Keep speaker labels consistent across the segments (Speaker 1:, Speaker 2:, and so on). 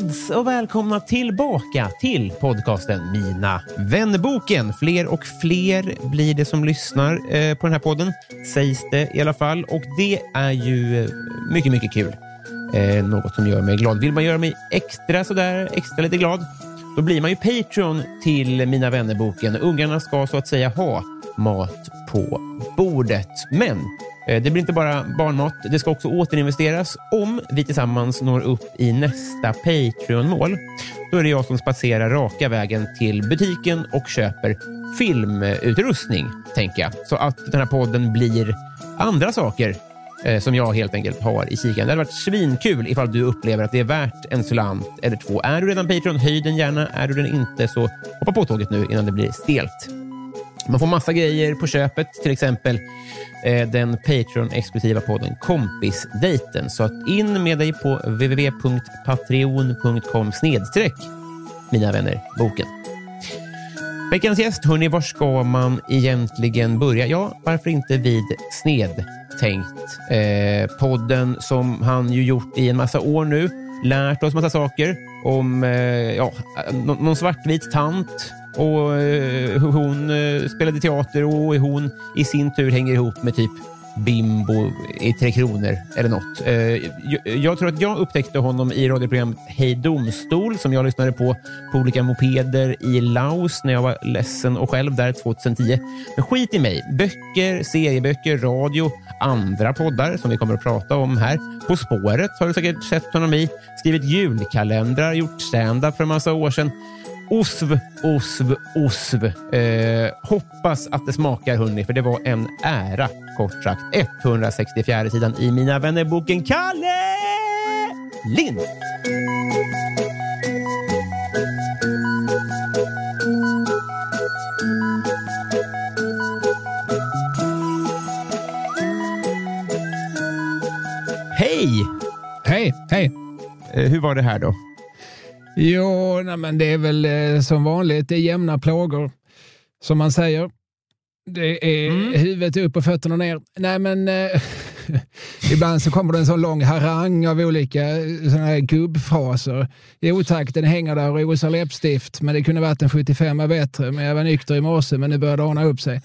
Speaker 1: Kids och välkomna tillbaka till podcasten Mina vännerboken. Fler och fler blir det som lyssnar eh, på den här podden, sägs det i alla fall. Och det är ju eh, mycket, mycket kul. Eh, något som gör mig glad. Vill man göra mig extra sådär, extra lite glad, då blir man ju Patreon till Mina vännerboken. Ungarna ska så att säga ha mat på bordet. Men Eh, det blir inte bara barnmat. Det ska också återinvesteras om vi tillsammans når upp i nästa Patreon-mål. Då är det jag som spatserar raka vägen till butiken och köper filmutrustning, tänker jag. Så att den här podden blir andra saker eh, som jag helt enkelt har i kikan. Det hade varit svinkul ifall du upplever att det är värt en slant eller två. Är du redan Patreon, höj den gärna. Är du den inte, så hoppa på tåget nu innan det blir stelt. Man får massa grejer på köpet, till exempel eh, den Patreon-exklusiva podden Kompisdejten. Så att in med dig på www.patreon.com snedstreck mina vänner boken. Veckans gäst, hörni, var ska man egentligen börja? Ja, varför inte vid Snedtänkt? Eh, podden som han ju gjort i en massa år nu. Lärt oss massa saker om eh, ja, någon svartvit tant och eh, hon eh, spelade teater och hon i sin tur hänger ihop med typ Bimbo i Tre Kronor eller något. Eh, jag, jag tror att jag upptäckte honom i radioprogrammet Hej Domstol som jag lyssnade på på olika mopeder i Laos när jag var ledsen och själv där 2010. Men skit i mig. Böcker, serieböcker, radio, andra poddar som vi kommer att prata om här. På spåret har du säkert sett honom i. Skrivit julkalendrar, gjort stand-up för en massa år sedan. Osv, osv, osv. Eh, hoppas att det smakar hörni, för det var en ära kort sagt. 164 sidan i Mina vännerboken Kalle Lind. Hej!
Speaker 2: Hej, hej.
Speaker 1: Eh, hur var det här då?
Speaker 2: Jo, nej, men det är väl eh, som vanligt. Det är jämna plågor, som man säger. Det är huvudet upp och fötterna ner. Nej, men eh, ibland så kommer det en sån lång harang av olika eh, såna här gubbfraser. I otakten hänger där och rosar läppstift, men det kunde varit en 75 bättre. Men jag var nykter i morse, men nu börjar det ordna upp sig.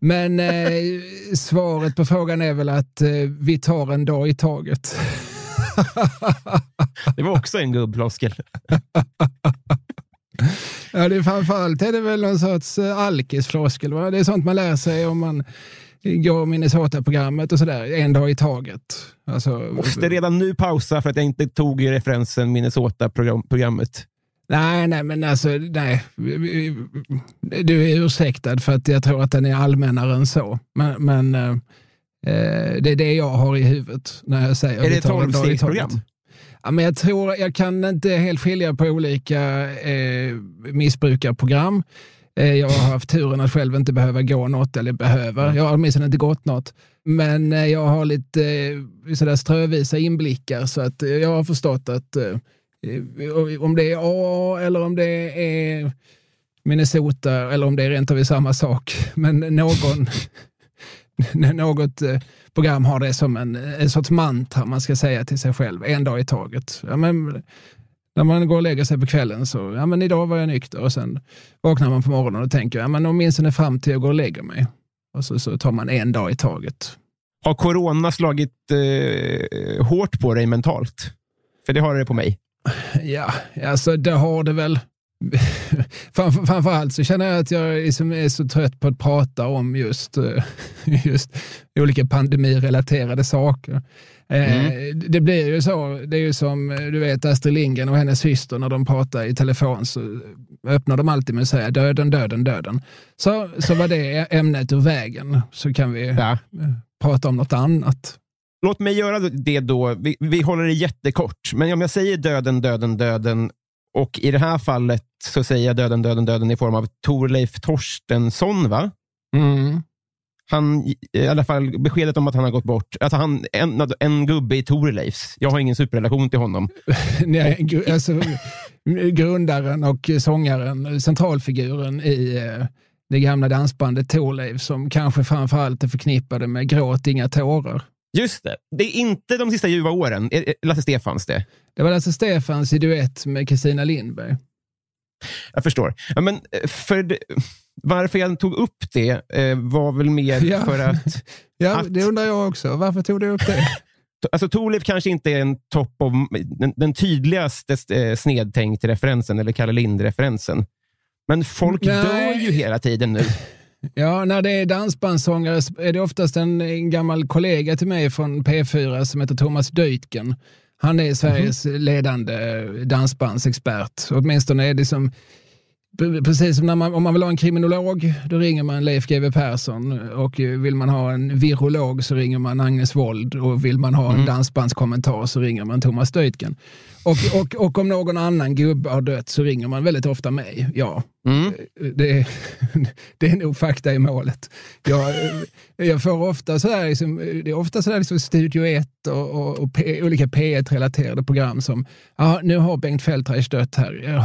Speaker 2: Men eh, svaret på frågan är väl att eh, vi tar en dag i taget.
Speaker 1: Det var också en gubbfloskel.
Speaker 2: Ja, det är framförallt är det väl någon sorts eh, alkisfloskel. Va? Det är sånt man lär sig om man går Minnesota-programmet och sådär. En dag i taget. Alltså,
Speaker 1: Måste redan nu pausa för att jag inte tog referensen Minnesota-programmet.
Speaker 2: Nej, nej, men alltså, nej. Du är ursäktad för att jag tror att den är allmännare än så. Men, men eh, det är det jag har i huvudet när jag säger
Speaker 1: Är det ett tolvstegsprogram?
Speaker 2: Ja, men jag tror, jag kan inte helt skilja på olika eh, missbrukarprogram. Eh, jag har haft turen att själv inte behöva gå något, eller behöva, jag har åtminstone inte gått något. Men eh, jag har lite eh, sådär strövisa inblickar så att eh, jag har förstått att eh, eh, om det är A eller om det är Minnesota eller om det är rent av är samma sak. Men någon, något eh, program har det som en, en sorts mantra man ska säga till sig själv, en dag i taget. Ja, men, När man går och lägger sig på kvällen så, ja men idag var jag nykter och sen vaknar man på morgonen och tänker, ja men åtminstone fram till jag går och lägger mig. Och så, så tar man en dag i taget.
Speaker 1: Har corona slagit eh, hårt på dig mentalt? För det har det på mig.
Speaker 2: Ja, alltså det har det väl. Framför, framförallt så känner jag att jag liksom är så trött på att prata om just, eh, just olika pandemirelaterade saker. Eh, mm. Det blir ju så, det är ju som du vet Astrid Lindgren och hennes syster när de pratar i telefon så öppnar de alltid med att säga döden, döden, döden. Så, så var det ämnet ur vägen så kan vi ja. Eh, prata om något annat.
Speaker 1: Låt mig göra det då. Vi, vi håller det jättekort. Men om jag säger döden, döden, döden och i det här fallet så säger jag döden, döden, döden i form av Torleif Torstensson, va?
Speaker 2: Mm.
Speaker 1: Han, i alla fall beskedet om att han har gått bort. Alltså han, en, en gubbe i Torleifs. Jag har ingen superrelation till honom.
Speaker 2: Nej, alltså, grundaren och sångaren, centralfiguren i eh, det gamla dansbandet Torleif som kanske framförallt är förknippade med Gråt inga tårar.
Speaker 1: Just det. Det är inte de sista ljuva åren. Lasse Stefans det?
Speaker 2: Det var Lasse Stefans i duett med Kristina Lindberg.
Speaker 1: Jag förstår. Ja, men eh, för varför jag tog upp det eh, var väl mer ja. för att...
Speaker 2: ja,
Speaker 1: att,
Speaker 2: det undrar jag också. Varför tog du upp det?
Speaker 1: Alltså Torleif kanske inte är en topp av den, den tydligaste eh, snedtänkt referensen, eller Kalle Lind-referensen. Men folk Nej. dör ju hela tiden nu.
Speaker 2: Ja, när det är dansbandssångare är det oftast en, en gammal kollega till mig från P4 som heter Thomas Deutgen. Han är Sveriges mm. ledande dansbandsexpert. Åtminstone är det som Precis som när man, om man vill ha en kriminolog, då ringer man Leif GW Persson och vill man ha en virolog så ringer man Agnes Wold och vill man ha en mm. dansbandskommentar så ringer man Thomas Deutgen. Och, och, och om någon annan gubbe har dött så ringer man väldigt ofta mig. Ja, mm. det, det är nog fakta i målet. Jag, jag får ofta sådär, liksom, det är ofta sådär liksom Studio 1 och, och, och P, olika P1-relaterade program som, ja, nu har Bengt Feldreich dött här.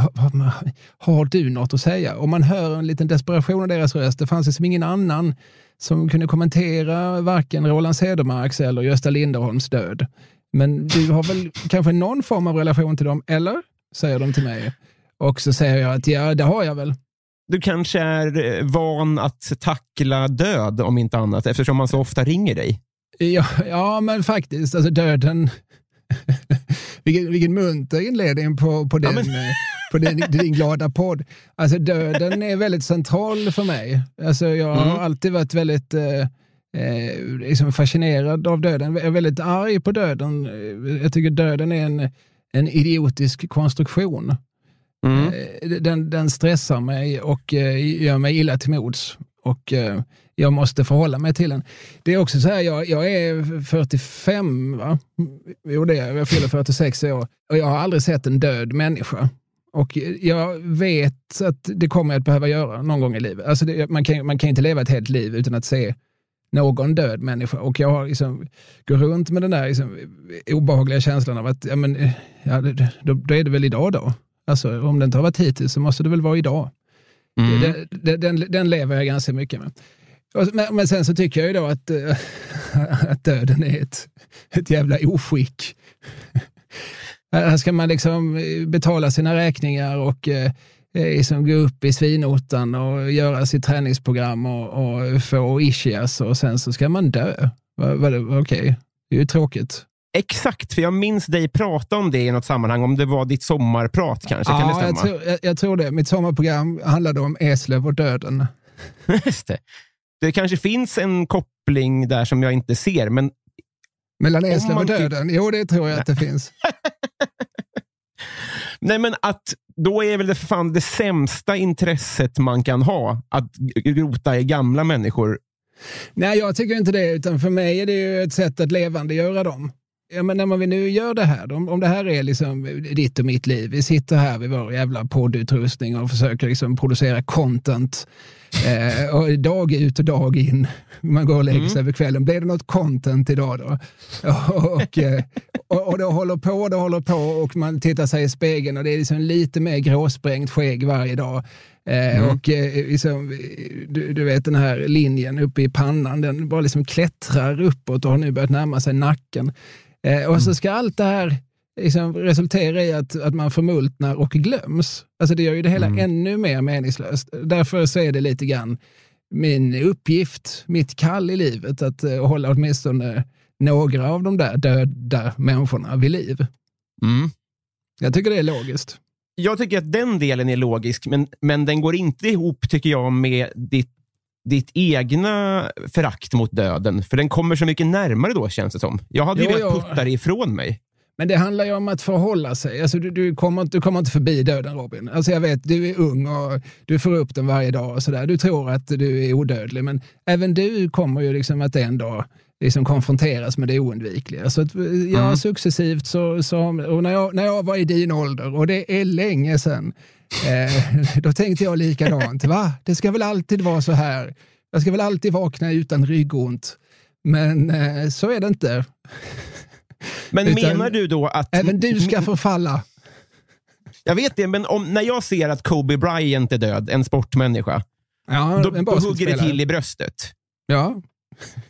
Speaker 2: Har du något att säga? Och man hör en liten desperation i deras röst. Det fanns liksom ingen annan som kunde kommentera varken Roland Cedermarks eller Gösta Linderholms död. Men du har väl kanske någon form av relation till dem, eller? Säger de till mig. Och så säger jag att ja, det har jag väl.
Speaker 1: Du kanske är eh, van att tackla död, om inte annat, eftersom man så ofta ringer dig.
Speaker 2: Ja, ja men faktiskt. Alltså döden. vilken, vilken munter inledning på, på, den, ja, men... Eh, på din, din glada podd. Alltså döden är väldigt central för mig. Alltså jag har mm. alltid varit väldigt eh, eh, liksom fascinerad av döden. Jag är väldigt arg på döden. Jag tycker döden är en, en idiotisk konstruktion. Mm. Eh, den, den stressar mig och eh, gör mig illa till mods. Och eh, jag måste förhålla mig till den. Det är också så här, jag, jag är 45, va? Jo, det är jag. fyller 46 år och jag har aldrig sett en död människa. Och jag vet att det kommer jag att behöva göra någon gång i livet. Alltså det, man, kan, man kan inte leva ett helt liv utan att se någon död människa. Och jag har liksom, går runt med den där liksom, obehagliga känslan av att ja, men, ja, då, då är det väl idag då. Alltså, om det inte har varit hittills så måste det väl vara idag. Mm. Den, den, den, lever jag ganska mycket med. Men, men, sen så tycker jag ju då att, äh, att döden är ett, ett jävla oskick. Här ska man liksom betala sina räkningar och äh, liksom gå upp i svinotan och göra sitt träningsprogram och, och få ischias och sen så ska man dö. Okej, okay. det är ju tråkigt.
Speaker 1: Exakt, för jag minns dig prata om det i något sammanhang, om det var ditt sommarprat kanske. Ja, kan det stämma?
Speaker 2: Jag tror, jag, jag tror det. Mitt sommarprogram handlade om Eslöv och döden.
Speaker 1: Just det. det kanske finns en koppling där som jag inte ser, men...
Speaker 2: Mellan Eslöv och döden? Jo, det tror jag att det finns.
Speaker 1: Nej, men att då är väl det fan det sämsta intresset man kan ha, att rota i gamla människor.
Speaker 2: Nej, jag tycker inte det, utan för mig är det ju ett sätt att levandegöra dem. Ja, men när vi nu gör det här, om, om det här är liksom ditt och mitt liv, vi sitter här vid vår jävla poddutrustning och försöker liksom producera content eh, och dag ut och dag in. Man går och lägger sig mm. över kvällen. Blir det något content idag då? och, eh, och, och det håller på, det håller på och man tittar sig i spegeln och det är liksom lite mer gråsprängt skägg varje dag. Eh, mm. Och eh, liksom, du, du, vet den här linjen uppe i pannan, den bara liksom klättrar uppåt och har nu börjat närma sig nacken. Eh, och så ska allt det här liksom resulterar i att, att man förmultnar och glöms. Alltså det gör ju det hela
Speaker 1: Mm.
Speaker 2: ännu mer meningslöst. Därför så är det lite grann min uppgift, mitt kall i livet, att eh, hålla åtminstone några av de där döda människorna vid liv.
Speaker 1: Mm.
Speaker 2: Jag tycker det är logiskt.
Speaker 1: Jag tycker att den delen är logisk, men, men den går inte ihop tycker jag med ditt, ditt egna förakt mot döden. För den kommer så mycket närmare då, känns det som. Jag hade ju
Speaker 2: Jo,
Speaker 1: velat
Speaker 2: jo.
Speaker 1: putta det ifrån mig.
Speaker 2: Men det handlar ju om att förhålla sig. Alltså, du, du, kommer, inte- du kommer inte förbi döden Robin. Alltså, jag vet, du är ung och du får upp den varje dag. och så där. Du tror att du är odödlig, men även du kommer ju liksom att en dag liksom konfronteras med det oundvikliga. Så att, ja,
Speaker 1: Mm.
Speaker 2: successivt så, så och när, jag, när jag var i din ålder, och det är länge sedan, eh, då tänkte jag likadant. Va? Det ska väl alltid vara så här. Jag ska väl alltid vakna utan ryggont. Men eh, så är det inte.
Speaker 1: Men
Speaker 2: Utan-
Speaker 1: menar du då att...
Speaker 2: Även du ska förfalla.
Speaker 1: Jag vet det, men om, när jag ser att Kobe Bryant är död, en sportmänniska,
Speaker 2: Ja,
Speaker 1: då,
Speaker 2: en
Speaker 1: då hugger det till i bröstet.
Speaker 2: Ja.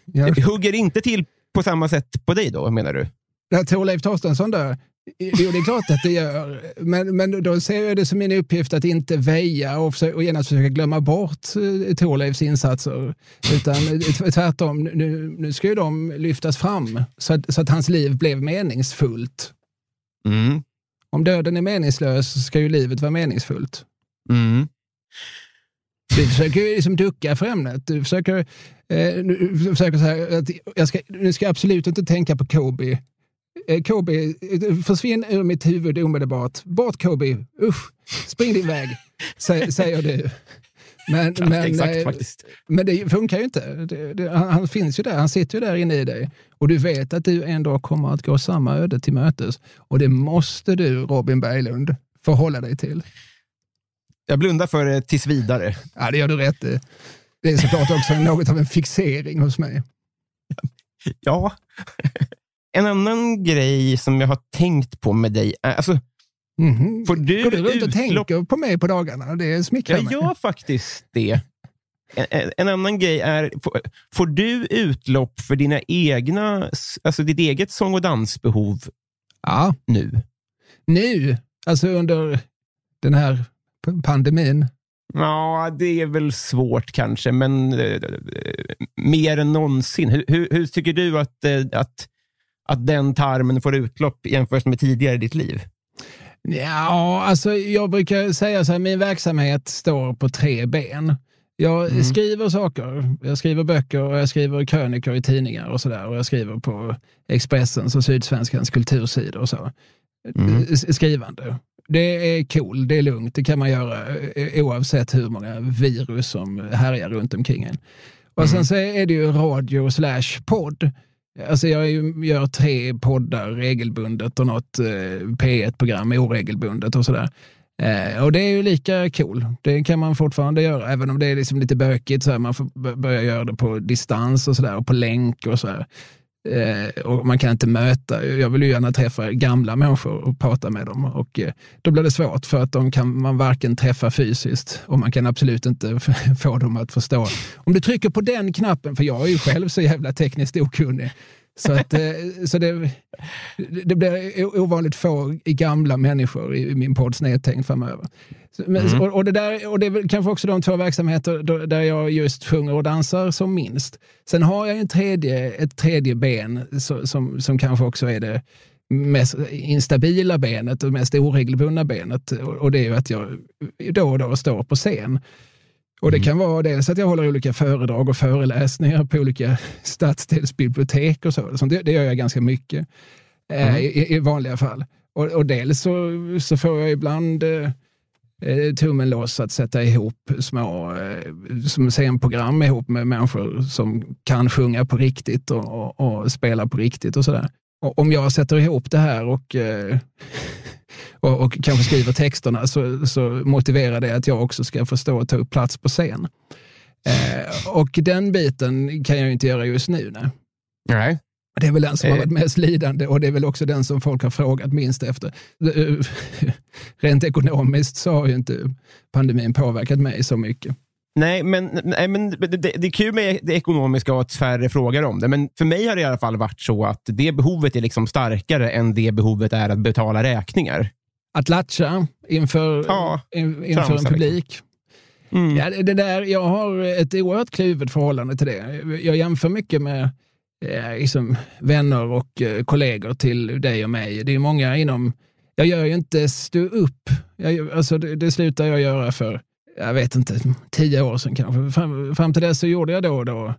Speaker 2: Ja.
Speaker 1: Det hugger inte till på samma sätt på dig då, menar du?
Speaker 2: När Thorleif Torstensson dör, jo det är klart att det gör, men, men då ser jag det som min uppgift att inte väja och, försöka, och genast försöka glömma bort eh, Thorleifs insatser. Utan eh, tvärtom, nu, nu ska ju de lyftas fram så att, så att hans liv blev meningsfullt.
Speaker 1: Mm.
Speaker 2: Om döden är meningslös så ska ju livet vara meningsfullt.
Speaker 1: Mm.
Speaker 2: Du försöker ju liksom ducka för ämnet. Du försöker, eh, du försöker säga att jag ska, nu ska jag absolut inte tänka på Kobe. Eh, Kobe, försvinn ur mitt huvud omedelbart. Bort Kobe, usch, spring din väg, sä, säger du. Men,
Speaker 1: Ganska
Speaker 2: men,
Speaker 1: exakt
Speaker 2: eh,
Speaker 1: faktiskt.
Speaker 2: men det funkar ju inte. Det, det, han, han finns ju där, han sitter ju där inne i dig. Och du vet att du en dag kommer att gå samma öde till mötes. Och det måste du, Robin Berglund, förhålla dig till.
Speaker 1: Jag blundar för det tills vidare.
Speaker 2: Ja, det gör du rätt. Det är såklart också något av en fixering hos mig.
Speaker 1: Ja. En annan grej som jag har tänkt på med dig är... Alltså,
Speaker 2: Mhm.
Speaker 1: får du
Speaker 2: Går du runt och
Speaker 1: utlopp...
Speaker 2: tänker på mig på dagarna? Det smickrar
Speaker 1: Jag
Speaker 2: mig.
Speaker 1: gör faktiskt det. En, en- annan grej är, får, får du utlopp för dina egna, alltså ditt eget sång och dansbehov
Speaker 2: Ja,
Speaker 1: nu?
Speaker 2: nu, alltså under den här pandemin.
Speaker 1: Ja, det är väl svårt kanske, men eh, mer än någonsin. Hur, hur, hur tycker du att, eh, att, att den tarmen får utlopp jämfört med tidigare i ditt liv?
Speaker 2: Ja, alltså jag brukar säga så här, min verksamhet står på tre ben. Jag
Speaker 1: Mm.
Speaker 2: skriver saker. Jag skriver böcker och jag skriver krönikor i tidningar och sådär. Och jag skriver på Expressens och Sydsvenskans kultursidor och så.
Speaker 1: Mm.
Speaker 2: Skrivande. Det är cool, det är lugnt, det kan man göra eh, oavsett hur många virus som härjar runt omkring en. Och sen så är det ju radio slash podd. Alltså jag gör tre poddar regelbundet och något eh, P1-program oregelbundet och sådär. Eh, och det är ju lika cool. Det kan man fortfarande göra, även om det är liksom lite bökigt. Så här, man får börja göra det på distans och sådär, och på länk och sådär. Eh, Eh, och man kan inte möta. Jag vill ju gärna träffa gamla människor och prata med dem. Och, eh, då blir det svårt för att de kan man varken träffa fysiskt och man kan absolut inte få dem att förstå. Om du trycker på den knappen, för jag är ju själv så jävla tekniskt okunnig, så, att, eh, så det, det blir ovanligt få gamla människor i min podd Snedtänkt framöver. Men, och, och, det där, och det är kanske också de två verksamheter där jag just sjunger och dansar som minst. Sen har jag en tredje, ett tredje ben så, som, som kanske också är det mest instabila benet och mest oregelbundna benet. Och, och det är ju att jag då och då står på scen. Och Det kan vara dels att jag håller olika föredrag och föreläsningar på olika stadsdelsbibliotek och så. Sånt, det, det gör jag ganska mycket eh, i, i vanliga fall. Och, och dels så, så får jag ibland eh, eh, tummen loss att sätta ihop små eh, som scenprogram ihop med människor som kan sjunga på riktigt och, och, och spela på riktigt och sådär. Om jag sätter ihop det här och, eh, och, och kanske skriver texterna så, så motiverar det att jag också ska få stå och ta upp plats på scen. Eh, och den biten kan jag ju inte göra just nu. Nej.
Speaker 1: Nej.
Speaker 2: Det är väl den som har
Speaker 1: Eh.
Speaker 2: varit mest lidande och det är väl också den som folk har frågat minst efter. Rent ekonomiskt så har ju inte pandemin påverkat mig så mycket.
Speaker 1: Nej, men, nej, men det, det är kul med det ekonomiska och att färre frågar om det. Men för mig har det i alla fall varit så att det behovet är liksom starkare än det behovet är att betala räkningar.
Speaker 2: Att latcha inför,
Speaker 1: Ja,
Speaker 2: in, inför en
Speaker 1: tramsa,
Speaker 2: publik.
Speaker 1: Mm.
Speaker 2: Ja, det där, jag har ett oerhört kluvet förhållande till det. Jag jämför mycket med eh, liksom vänner och eh, kollegor till dig och mig. Det är många inom... Jag gör ju inte stå upp. Jag, alltså det, det slutar jag göra för, jag vet inte, tio år sedan kanske. Fram, fram till dess så gjorde jag då och då,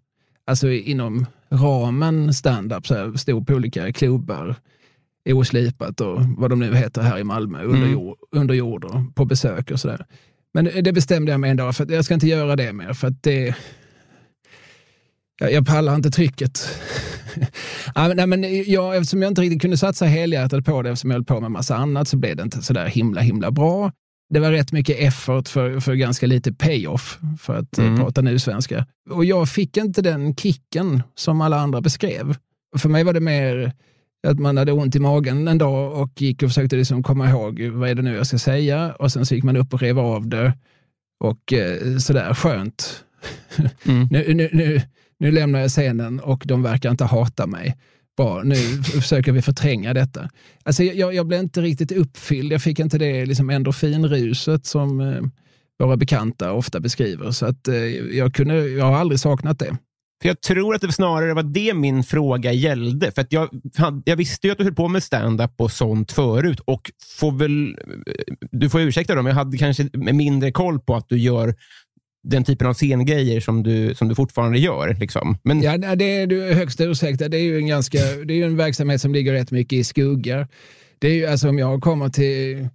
Speaker 2: alltså inom ramen stand-up, så stod på olika klubbar, oslipat och vad de nu heter här i Malmö, under,
Speaker 1: Mm.
Speaker 2: jord, under jord och på besök och sådär. Men det bestämde jag mig en dag för att jag ska inte göra det mer för att det... Jag, jag pallar inte trycket. nej, men jag, eftersom jag inte riktigt kunde satsa helhjärtat på det eftersom jag höll på med massa annat så blev det inte sådär himla himla bra. Det var rätt mycket effort för, för ganska lite payoff, för att
Speaker 1: Mm.
Speaker 2: mm. prata nu svenska. Och jag fick inte den kicken som alla andra beskrev. För mig var det mer att man hade ont i magen en dag och gick och försökte liksom komma ihåg vad är det nu jag ska säga och sen så gick man upp och rev av det och eh, sådär skönt.
Speaker 1: Mm.
Speaker 2: Nu, nu, nu, nu lämnar jag scenen och de verkar inte hata mig. Bra, nu försöker vi förtränga detta. Alltså jag, jag blev inte riktigt uppfylld. Jag fick inte det liksom endorfinruset som eh, våra bekanta ofta beskriver. Så att, eh, jag, kunde, jag har aldrig saknat det.
Speaker 1: För Jag tror att det snarare var det min fråga gällde. För att jag, jag visste ju att du höll på med stand-up och sånt förut och får väl, eh, du får ursäkta då, men jag hade kanske mindre koll på att du gör den typen av scengrejer som du, som du fortfarande gör. Liksom. Men,
Speaker 2: Ja, det är du högst ursäkta. Det är ju en, ganska, det är en verksamhet som ligger rätt mycket i skuggar. Det är ju, alltså om jag kommer till,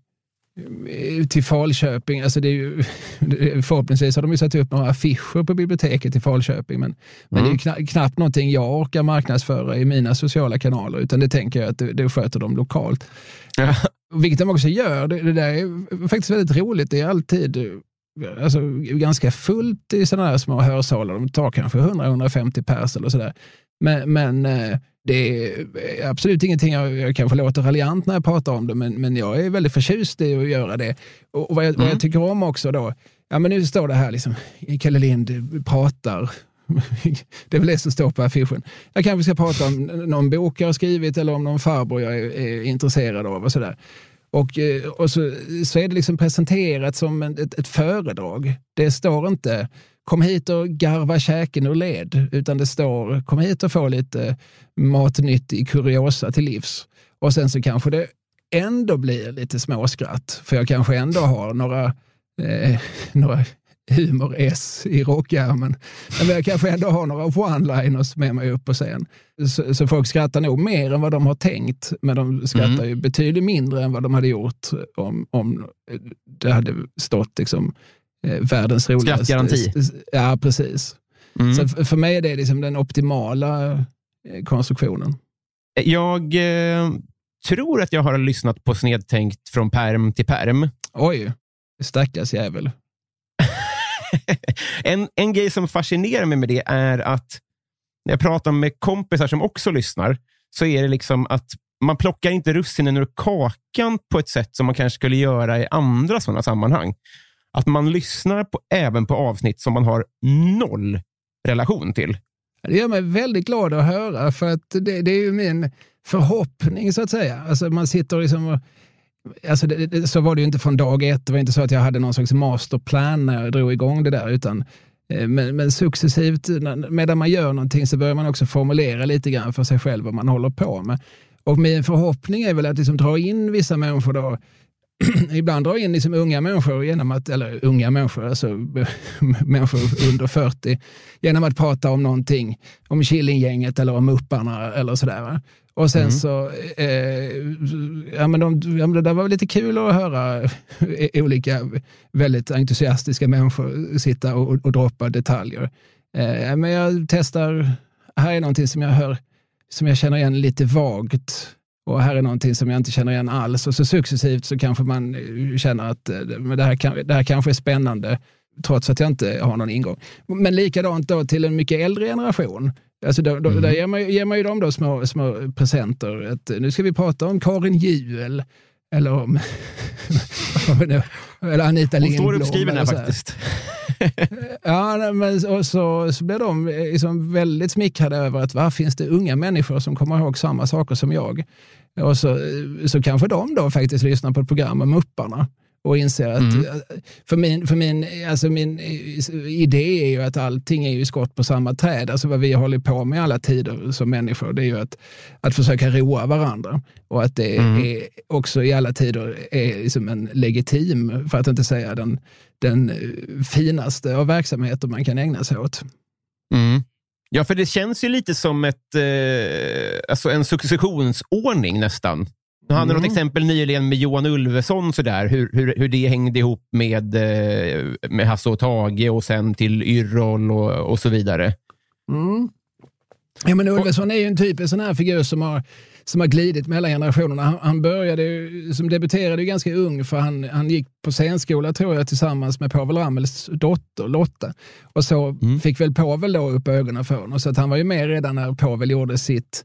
Speaker 2: till Falköping, alltså det är ju, förhoppningsvis har de ju satt upp några affischer på biblioteket i Falköping, men, men det är ju kna, knappt någonting jag orkar marknadsföra i mina sociala kanaler, utan det tänker jag att det, det sköter de lokalt.
Speaker 1: Ja.
Speaker 2: Vilket de också gör. Det, det där är faktiskt väldigt roligt. Det är alltid alltså, ganska fullt i sådana här små hörsalar. De tar kanske 100-150 pers eller sådär. Men, men eh, det är absolut ingenting jag, jag kanske låter raljant när jag pratar om det, men, men jag är väldigt förtjust i att göra det. Och, och vad, jag, vad jag tycker om också då, ja men nu står det här liksom, Kalle Lind pratar det är väl det som står på affischen. Jag kanske ska prata om någon bok jag har skrivit eller om någon farbror jag är, är intresserad av och sådär. Och, eh, och så, så är det liksom presenterat som en- ett, ett föredrag. Det står inte kom hit och garva käken ur led, utan det står kom hit och få lite matnyttig kuriosa till livs. Och sen så kanske det ändå blir lite småskratt, för jag kanske ändå har några, eh, några humor-S i rockärmen. Men jag kanske ändå har några one-liners med mig upp på scen. Så, så folk skrattar nog mer än vad de har tänkt, men de skrattar
Speaker 1: Mm.
Speaker 2: ju betydligt mindre än vad de hade gjort om, om det hade stått liksom, eh, världens roligaste...
Speaker 1: Skrattgaranti.
Speaker 2: Ja, precis.
Speaker 1: Mm.
Speaker 2: Så f- för mig är det liksom den optimala eh, konstruktionen.
Speaker 1: Jag eh, tror att jag har lyssnat på Snedtänkt från perm till perm.
Speaker 2: Oj, stackars jävel.
Speaker 1: en, en grej som fascinerar mig med det är att när jag pratar med kompisar som också lyssnar, så är det liksom att man plockar inte russinen ur kakan på ett sätt som man kanske skulle göra i andra sådana sammanhang. Att man lyssnar på, även på avsnitt som man har noll relation till.
Speaker 2: Det gör mig väldigt glad att höra, för att det, det är ju min förhoppning så att säga. Alltså man sitter liksom och, alltså det, det, så var det ju inte från dag ett. Det var inte så att jag hade någon slags masterplan när jag drog igång det där, utan eh, men, men successivt, medan man gör någonting så börjar man också formulera lite grann för sig själv vad man håller på med. Och min förhoppning är väl att liksom dra in vissa människor då, ibland dra in liksom unga människor genom att, eller unga människor, alltså människor under 40, genom att prata om någonting, om Killinggänget eller om Upparna eller sådär. Och sen så, eh, ja, men de, ja, men det där var lite kul att höra eh, olika väldigt entusiastiska människor sitta och, och droppa detaljer. Eh, men jag testar, här är någonting som jag hör, som jag känner igen lite vagt. Och här är någonting som jag inte känner igen alls. Och så successivt så kanske man eh, känner att eh, men det, här kan, det här kanske är spännande, trots att jag inte har någon ingång. Men likadant då till en mycket äldre generation. Alltså då, då, Där ger man, ger man ju dem då små, små presenter. Att, eh, nu ska vi prata om Karin Juel. Eller om eller Anita
Speaker 1: Hon
Speaker 2: Lindblom.
Speaker 1: står uppskriven här faktiskt.
Speaker 2: ja, men och så, så blir de liksom väldigt smickrade över att var finns det unga människor som kommer ihåg samma saker som jag? Och så, så kanske de då faktiskt lyssnar på ett program om Mupparna och inser att, mm. för, min, för min, alltså min idé är ju att allting är ju skott på samma träd. Alltså vad vi håller på med alla tider som människor, det är ju att, att försöka roa varandra. Och att det mm. är också i alla tider är liksom en legitim, för att inte säga den, den finaste av verksamheter man kan ägna sig åt.
Speaker 1: Mm. Ja, för det känns ju lite som ett, eh, alltså en successionsordning nästan. Du hade mm. något exempel nyligen med Johan Ulveson, sådär, hur, hur, hur det hängde ihop med, eh, med Hasse och Tage och sen till Yrrol och, och så vidare.
Speaker 2: Mm. Ja, men Ulveson är ju en typisk sån här figur som har, som har glidit mellan generationerna. Han, han började, som debuterade ganska ung, för han, han gick på scenskola tror jag tillsammans med Povel Ramels dotter Lotta. Och så mm. fick väl Povel då upp ögonen för honom. Så att han var ju med redan när Povel gjorde sitt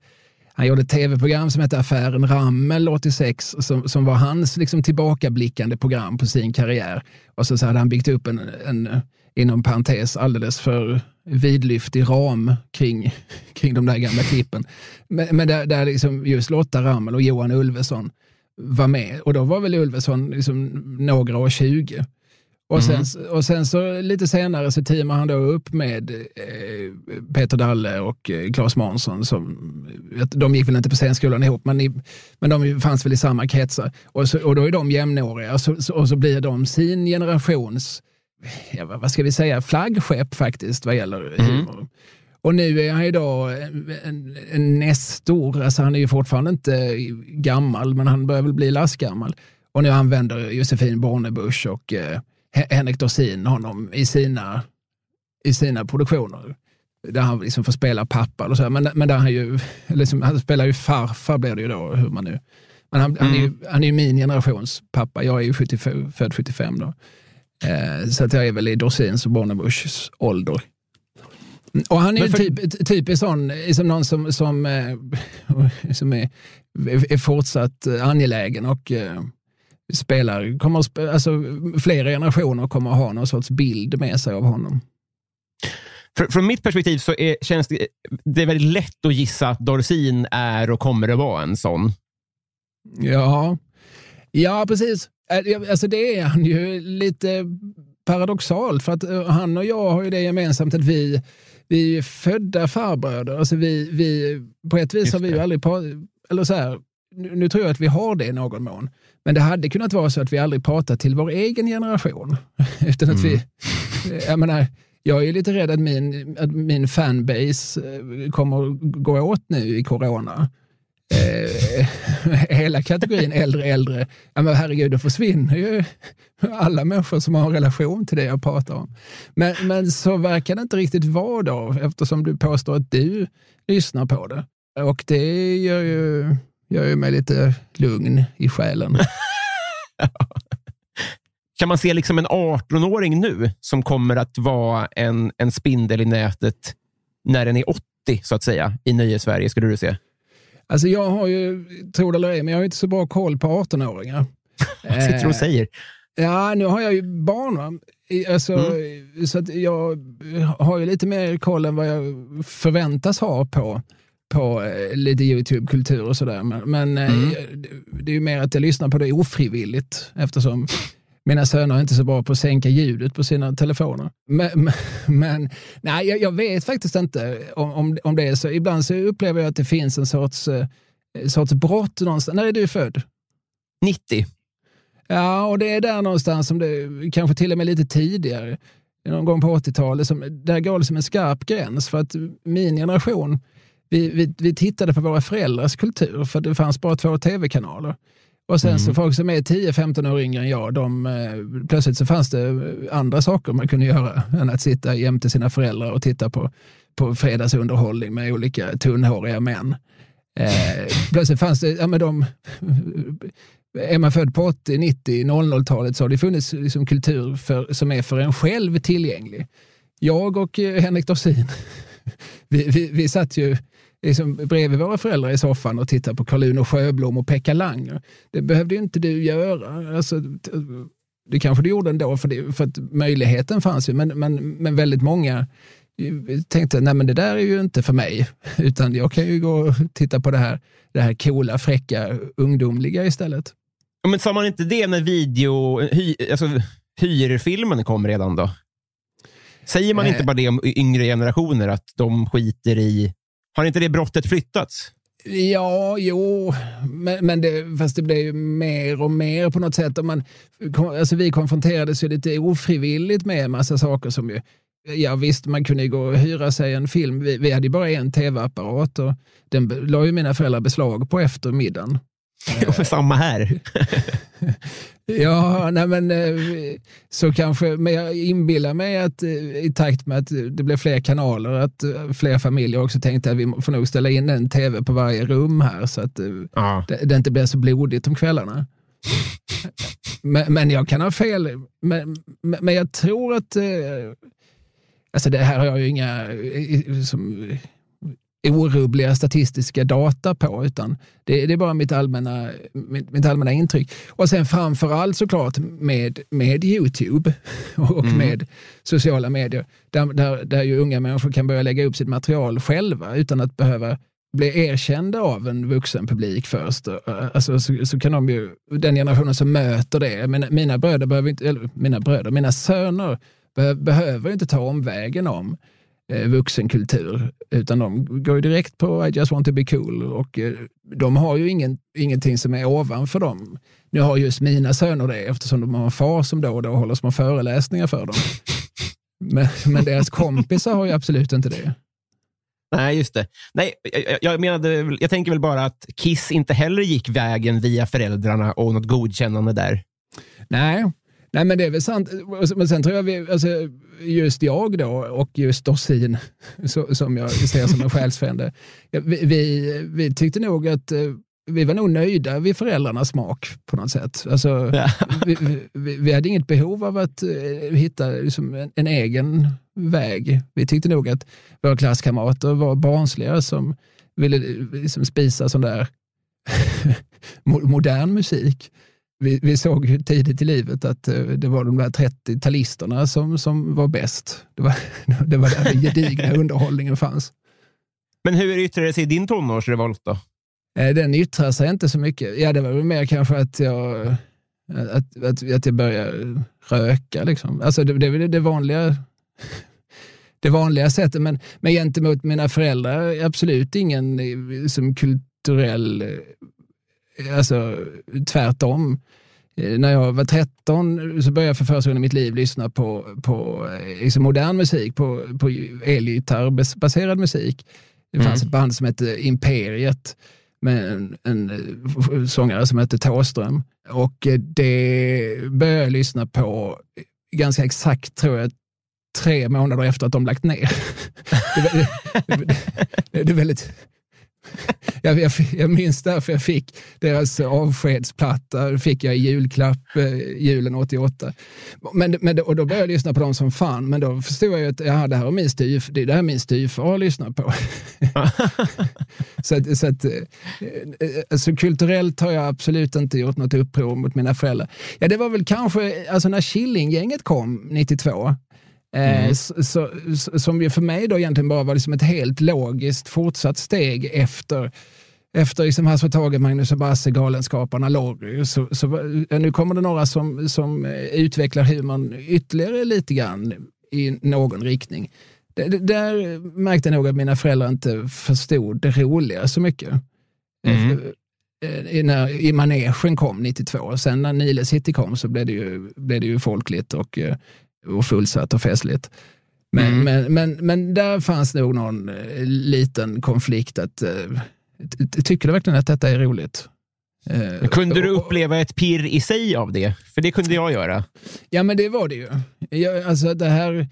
Speaker 2: han gjorde ett tv-program som hette Affären Rammel 86 som, som var hans liksom, tillbakablickande program på sin karriär. Och så, så hade han byggt upp en, en inom parentes, alldeles för vidlyftig ram kring, kring de där gamla klippen. Men, men där, där liksom just Lotta Rammel och Johan Ulveson var med. Och då var väl Ulveson liksom några år 20. Och sen, mm. och sen så lite senare så teamar han då upp med eh, Peter Dalle och eh, Claes Månsson. Som, de gick väl inte på scenskolan ihop, men, i, men de fanns väl i samma kretsar. Och, så, och då är de jämnåriga och så, och så blir de sin generations, ja, vad ska vi säga, flaggskepp faktiskt vad gäller mm. humor. Och nu är han ju då en, en nästor, alltså han är ju fortfarande inte gammal, men han börjar väl bli lastgammal. Och nu använder Josefin Bornebusch och eh, Henrik Dorsin honom i sina, i sina produktioner. Där han liksom får spela pappa. Och så, men, men där han ju, liksom, han spelar ju farfar blir det ju då, hur man nu... Men han, mm. han, är ju, mm. han är ju min generations pappa. Jag är ju 75, född 75 då. Eh, så att jag är väl i Dorsins och Bornebuschs ålder. Och han är ju för... typ, typiskt sån, liksom någon som, som, eh, som är, är fortsatt angelägen och eh, spelar, kommer spe, alltså, flera generationer kommer att ha någon sorts bild med sig av honom.
Speaker 1: För, från mitt perspektiv så är, känns det, det är väldigt lätt att gissa att Dorsin är och kommer att vara en sån.
Speaker 2: Ja, ja precis. Alltså det är han ju lite paradoxalt för att eh, han och jag har ju det gemensamt att vi, vi är födda farbröder. Alltså vi, vi, på ett vis har vi ju aldrig, eller så här, nu, nu tror jag att vi har det i någon mån. Men det hade kunnat vara så att vi aldrig pratat till vår egen generation. Utan att mm. vi, jag menar, jag är lite rädd att min, att min fanbase eh, kommer gå åt nu i corona. Eh, hela kategorin äldre, äldre. Ja, men herregud, då försvinner ju alla människor som har en relation till det jag pratar om. Men, men så verkar det inte riktigt vara då, eftersom du påstår att du lyssnar på det. Och det gör ju gör ju mig lite lugn i själen.
Speaker 1: Kan man se liksom en 18-åring nu som kommer att vara en, en spindel i nätet när den är 80, så att säga, i Nöjesverige, skulle du se?
Speaker 2: Alltså jag har ju, tro det eller ej, men jag har inte så bra koll på 18-åringar.
Speaker 1: Vad sitter du och säger?
Speaker 2: Ja, nu har jag ju barn. Alltså, mm. Så att jag har ju lite mer koll än vad jag förväntas ha på på eh, lite YouTube-kultur och sådär. Men, men eh, mm. det är ju mer att jag lyssnar på det ofrivilligt eftersom mina söner är inte så bra på att sänka ljudet på sina telefoner. Men, men nej, jag, jag, vet faktiskt inte om, om, om det är så. Ibland så upplever jag att det finns en sorts, eh, sorts brott någonstans. När är du född?
Speaker 1: 90.
Speaker 2: Ja, och det är där någonstans som det kanske till och med lite tidigare, någon gång på 80-talet, där går det som en skarp gräns. För att min generation, vi, vi, vi tittade på våra föräldrars kultur, för det fanns bara två tv-kanaler. Och sen mm. så folk som är 10-15 år yngre än jag, de, eh, plötsligt så fanns det andra saker man kunde göra än att sitta jämte sina föräldrar och titta på, på fredagsunderhållning med olika tunnhåriga män. Eh, plötsligt fanns det, ja men de, är man född på 80, 90, 00-talet så har det funnits liksom kultur för, som är för en själv tillgänglig. Jag och eh, Henrik Dorsin, vi, vi, vi satt ju liksom bredvid våra föräldrar i soffan och titta på Karl-Uno Sjöblom och Pekka Langer. Det behövde ju inte du göra. Alltså, det kanske det gjorde ändå, för, det, för att möjligheten fanns ju, men, men, men väldigt många tänkte, nej men det där är ju inte för mig, utan jag kan ju gå och titta på det här, det här coola, fräcka, ungdomliga istället.
Speaker 1: Men sa man inte det när video, hy, alltså, hyrfilmen kom redan då? Säger man inte bara det om yngre generationer, att de skiter i... Har inte det brottet flyttats?
Speaker 2: Ja, jo, men, men det, fast det blev ju mer och mer på något sätt. Och man, alltså vi konfronterades ju lite ofrivilligt med en massa saker som ju, ja visst, man kunde gå och hyra sig en film. Vi, vi hade ju bara en tv-apparat och den la ju mina föräldrar beslag på efter middagen.
Speaker 1: Ja, samma här.
Speaker 2: ja, nej men eh, så kanske, men jag inbillar mig att eh, i takt med att det blev fler kanaler, att eh, fler familjer också tänkte att vi får nog ställa in en tv på varje rum här så att ja. det, det inte blir så blodigt om kvällarna. men, men, jag kan ha fel. Men, men jag tror att Alltså det här har jag ju inga som, orubbliga statistiska data på, utan det, det, är bara mitt allmänna, mitt, mitt allmänna intryck. Och sen framför allt såklart med, med Youtube och mm. med sociala medier, där, där, där ju unga människor kan börja lägga upp sitt material själva utan att behöva bli erkända av en vuxen publik först. Alltså, så, så kan de ju, den generationen som möter det, mina, mina bröder behöver inte, eller mina bröder, mina söner be, behöver inte ta omvägen om eh, vuxenkultur, utan de går direkt på I just want to be cool och eh, de har ju ingen, ingenting som är ovanför dem. Nu har just mina söner det eftersom de har en far som då och då håller små föreläsningar för dem. Men, men deras kompisar har ju absolut inte det.
Speaker 1: Nej, just det. Nej, jag, jag, menade, jag tänker väl bara att Kiss inte heller gick vägen via föräldrarna och något godkännande där.
Speaker 2: Nej, Nej, men det är väl sant. Men sen tror jag vi, alltså, just jag då och just Dorsin, som jag ser som en själsfrände, vi, vi, vi, tyckte nog att eh, vi var nog nöjda vid föräldrarnas smak på något sätt. Alltså, ja. vi, vi, vi, hade inget behov av att uh, hitta liksom, en, en, egen väg. Vi tyckte nog att våra klasskamrater var barnsliga som ville liksom, spisa sån där modern musik vi, vi såg tidigt i livet att eh, det var de där 30-talisterna som, som var bäst. Det var, det var där den gedigna underhållningen fanns.
Speaker 1: Men hur yttrade sig din tonårsrevolt då?
Speaker 2: Eh, den yttrar sig inte så mycket. Ja, det var väl mer kanske att jag, att, att, att jag började röka. Liksom. Alltså det, det är väl det vanliga, det vanliga sättet. Men, men gentemot mina föräldrar, absolut ingen eh, som kulturell alltså tvärtom. Eh, när jag var 13 så började jag för första gången i mitt liv lyssna på, på liksom modern musik, på, på elgitarrbaserad musik. Det fanns mm. ett band som hette Imperiet med en, en eh, sångare som hette Tåström. Och det började jag lyssna på ganska exakt, tror jag, tre månader efter att de lagt ner. det är väldigt jag, jag, jag minns därför jag fick deras avskedsplatta, fick jag i julklapp eh, julen 88. Men, men, och då började jag lyssna på dem som fan, men då förstod jag att ja, det här är min styv, det här är min styvfar lyssnar på. så att, så att, eh, alltså, kulturellt har jag absolut inte gjort något uppror mot mina föräldrar. Ja, det var väl kanske, alltså när Killinggänget kom 92, Eh, mm. Så, så, som ju för mig då egentligen bara var liksom ett helt logiskt fortsatt steg efter efter liksom Hasse Tage, Magnus och Basse, Galenskaparna, Lorry, så, så, nu kommer det några som, som utvecklar humorn ytterligare lite grann i någon riktning. Det, det, där märkte jag nog att mina föräldrar inte förstod det roliga så mycket. Mm. I, när, I manegen kom 92, sen när Nile City kom så blev det ju, blev det ju folkligt och och fullsatt och festligt. Men, mm. men, men, men där fanns nog någon eh, liten konflikt. att uh, Tycker du verkligen att detta är roligt?
Speaker 1: Uh, kunde du uppleva ett pirr i sig av det? För det kunde jag göra.
Speaker 2: Ja, men det var det ju. Jag, alltså det här,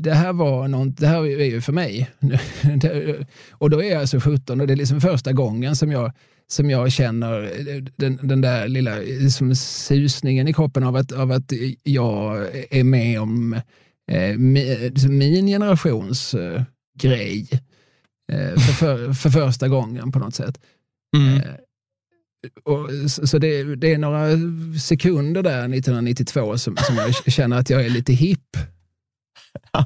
Speaker 2: det här var något, det här är ju för mig. och då är jag alltså 17 och det är liksom första gången som jag som jag känner den, den där lilla liksom, susningen i kroppen av att, av att jag är med om eh, min generations eh, grej eh, för, för, för, första gången på något sätt. Mm. Eh, och, så det, det, är några sekunder där 1992 som, som jag känner att jag är lite hipp.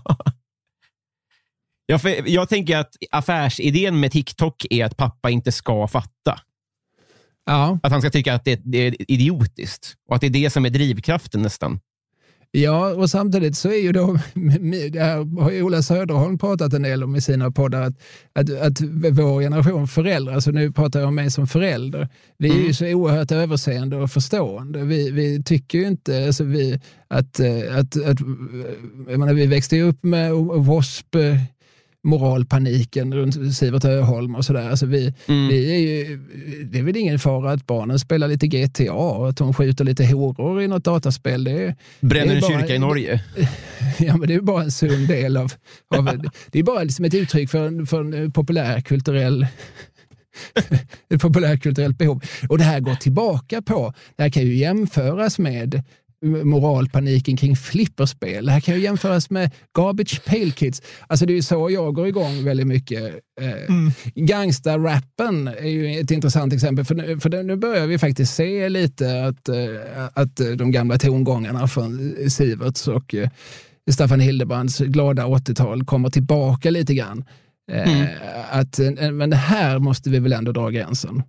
Speaker 1: ja, jag tänker att affärsidén med TikTok är att pappa inte ska fatta.
Speaker 2: Ja.
Speaker 1: Att han ska tycka att det, det är idiotiskt och att det är det som är drivkraften nästan.
Speaker 2: Ja, och samtidigt så är ju då, det här har ju Ola Söderholm pratat en del om i sina poddar, att, att, att vår generation föräldrar, alltså nu pratar jag om mig som förälder, vi är ju mm. så oerhört överseende och förstående. Vi, vi tycker ju inte, alltså vi, att, att, att jag menar, vi växte ju upp med W.A.S.P moralpaniken runt Sivert Öholm och sådär. Alltså vi, mm. vi är ju, det är väl ingen fara att barnen spelar lite GTA och att de skjuter lite horor i något dataspel. Det
Speaker 1: Bränner en kyrka i Norge.
Speaker 2: Ja, men det är bara en sund del av... av det är bara liksom ett uttryck för en, för en populärkulturell ett populärkulturellt behov. Och det här går tillbaka på, det här kan ju jämföras med moralpaniken kring flipperspel. Det här kan ju jämföras med Garbage Pail Kids. Alltså det är ju så jag går igång väldigt mycket. Eh, mm. Gangsta-rappen är ju ett intressant exempel, för nu, för nu börjar vi faktiskt se lite att, eh, att de gamla tongångarna från Siverts och eh, Staffan Hildebrands glada 80-tal kommer tillbaka lite grann. Mm. Att, men här måste vi väl ändå dra gränsen.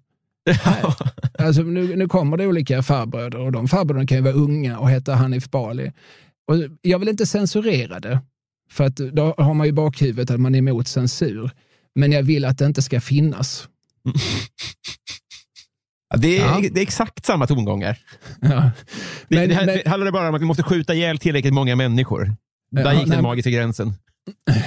Speaker 2: Alltså, nu, nu kommer det olika farbröder och de farbröderna kan ju vara unga och heta Hanif Bali. Och jag vill inte censurera det, för att då har man ju bakhuvudet att man är emot censur. Men jag vill att det inte ska finnas.
Speaker 1: Ja, det, är, ja. det är exakt samma tongångar. Ja. Men, det, det, det handlar bara om att vi måste skjuta ihjäl tillräckligt många människor. Där gick den magiska gränsen.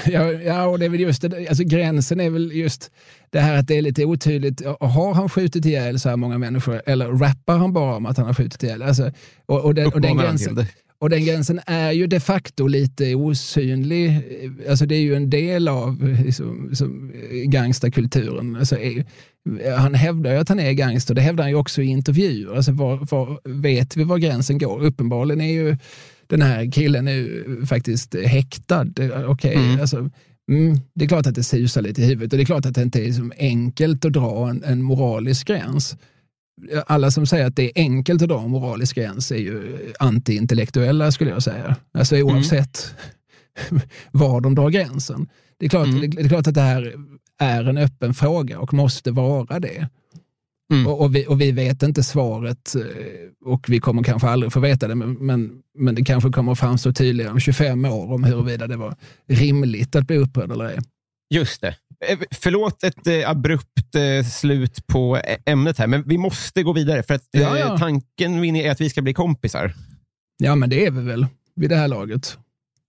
Speaker 2: Ja, ja, och det är väl just det, alltså gränsen är väl just det här att det är lite otydligt. Har han skjutit ihjäl så här många människor eller rappar han bara om att han har skjutit ihjäl? Alltså, och, och, den, och, den gränsen, och den gränsen är ju de facto lite osynlig. Alltså det är ju en del av liksom, liksom, gangsterkulturen. Alltså, han hävdar ju att han är gangster, det hävdar han ju också i intervjuer. Alltså, var, var, vet vi var gränsen går? Uppenbarligen är ju den här killen är faktiskt häktad. Okay, mm. alltså, mm, det är klart att det susar lite i huvudet och det är klart att det inte är så enkelt att dra en, en moralisk gräns. Alla som säger att det är enkelt att dra en moralisk gräns är ju antiintellektuella skulle jag säga. Alltså mm. oavsett mm. var de drar gränsen. Det är, klart, mm. det är klart att det här är en öppen fråga och måste vara det. Mm. Och, och, vi, och, vi, vet inte svaret eh, och vi kommer kanske aldrig få veta det, men, men, men det kanske kommer framstå tydligare om 25 år om huruvida det var rimligt att bli upprörd eller ej.
Speaker 1: Just det. Eh, förlåt ett eh, abrupt slut på ämnet här, men vi måste gå vidare för att ja, ja. tanken är att vi ska bli kompisar.
Speaker 2: Ja, men det är vi väl vid det här laget.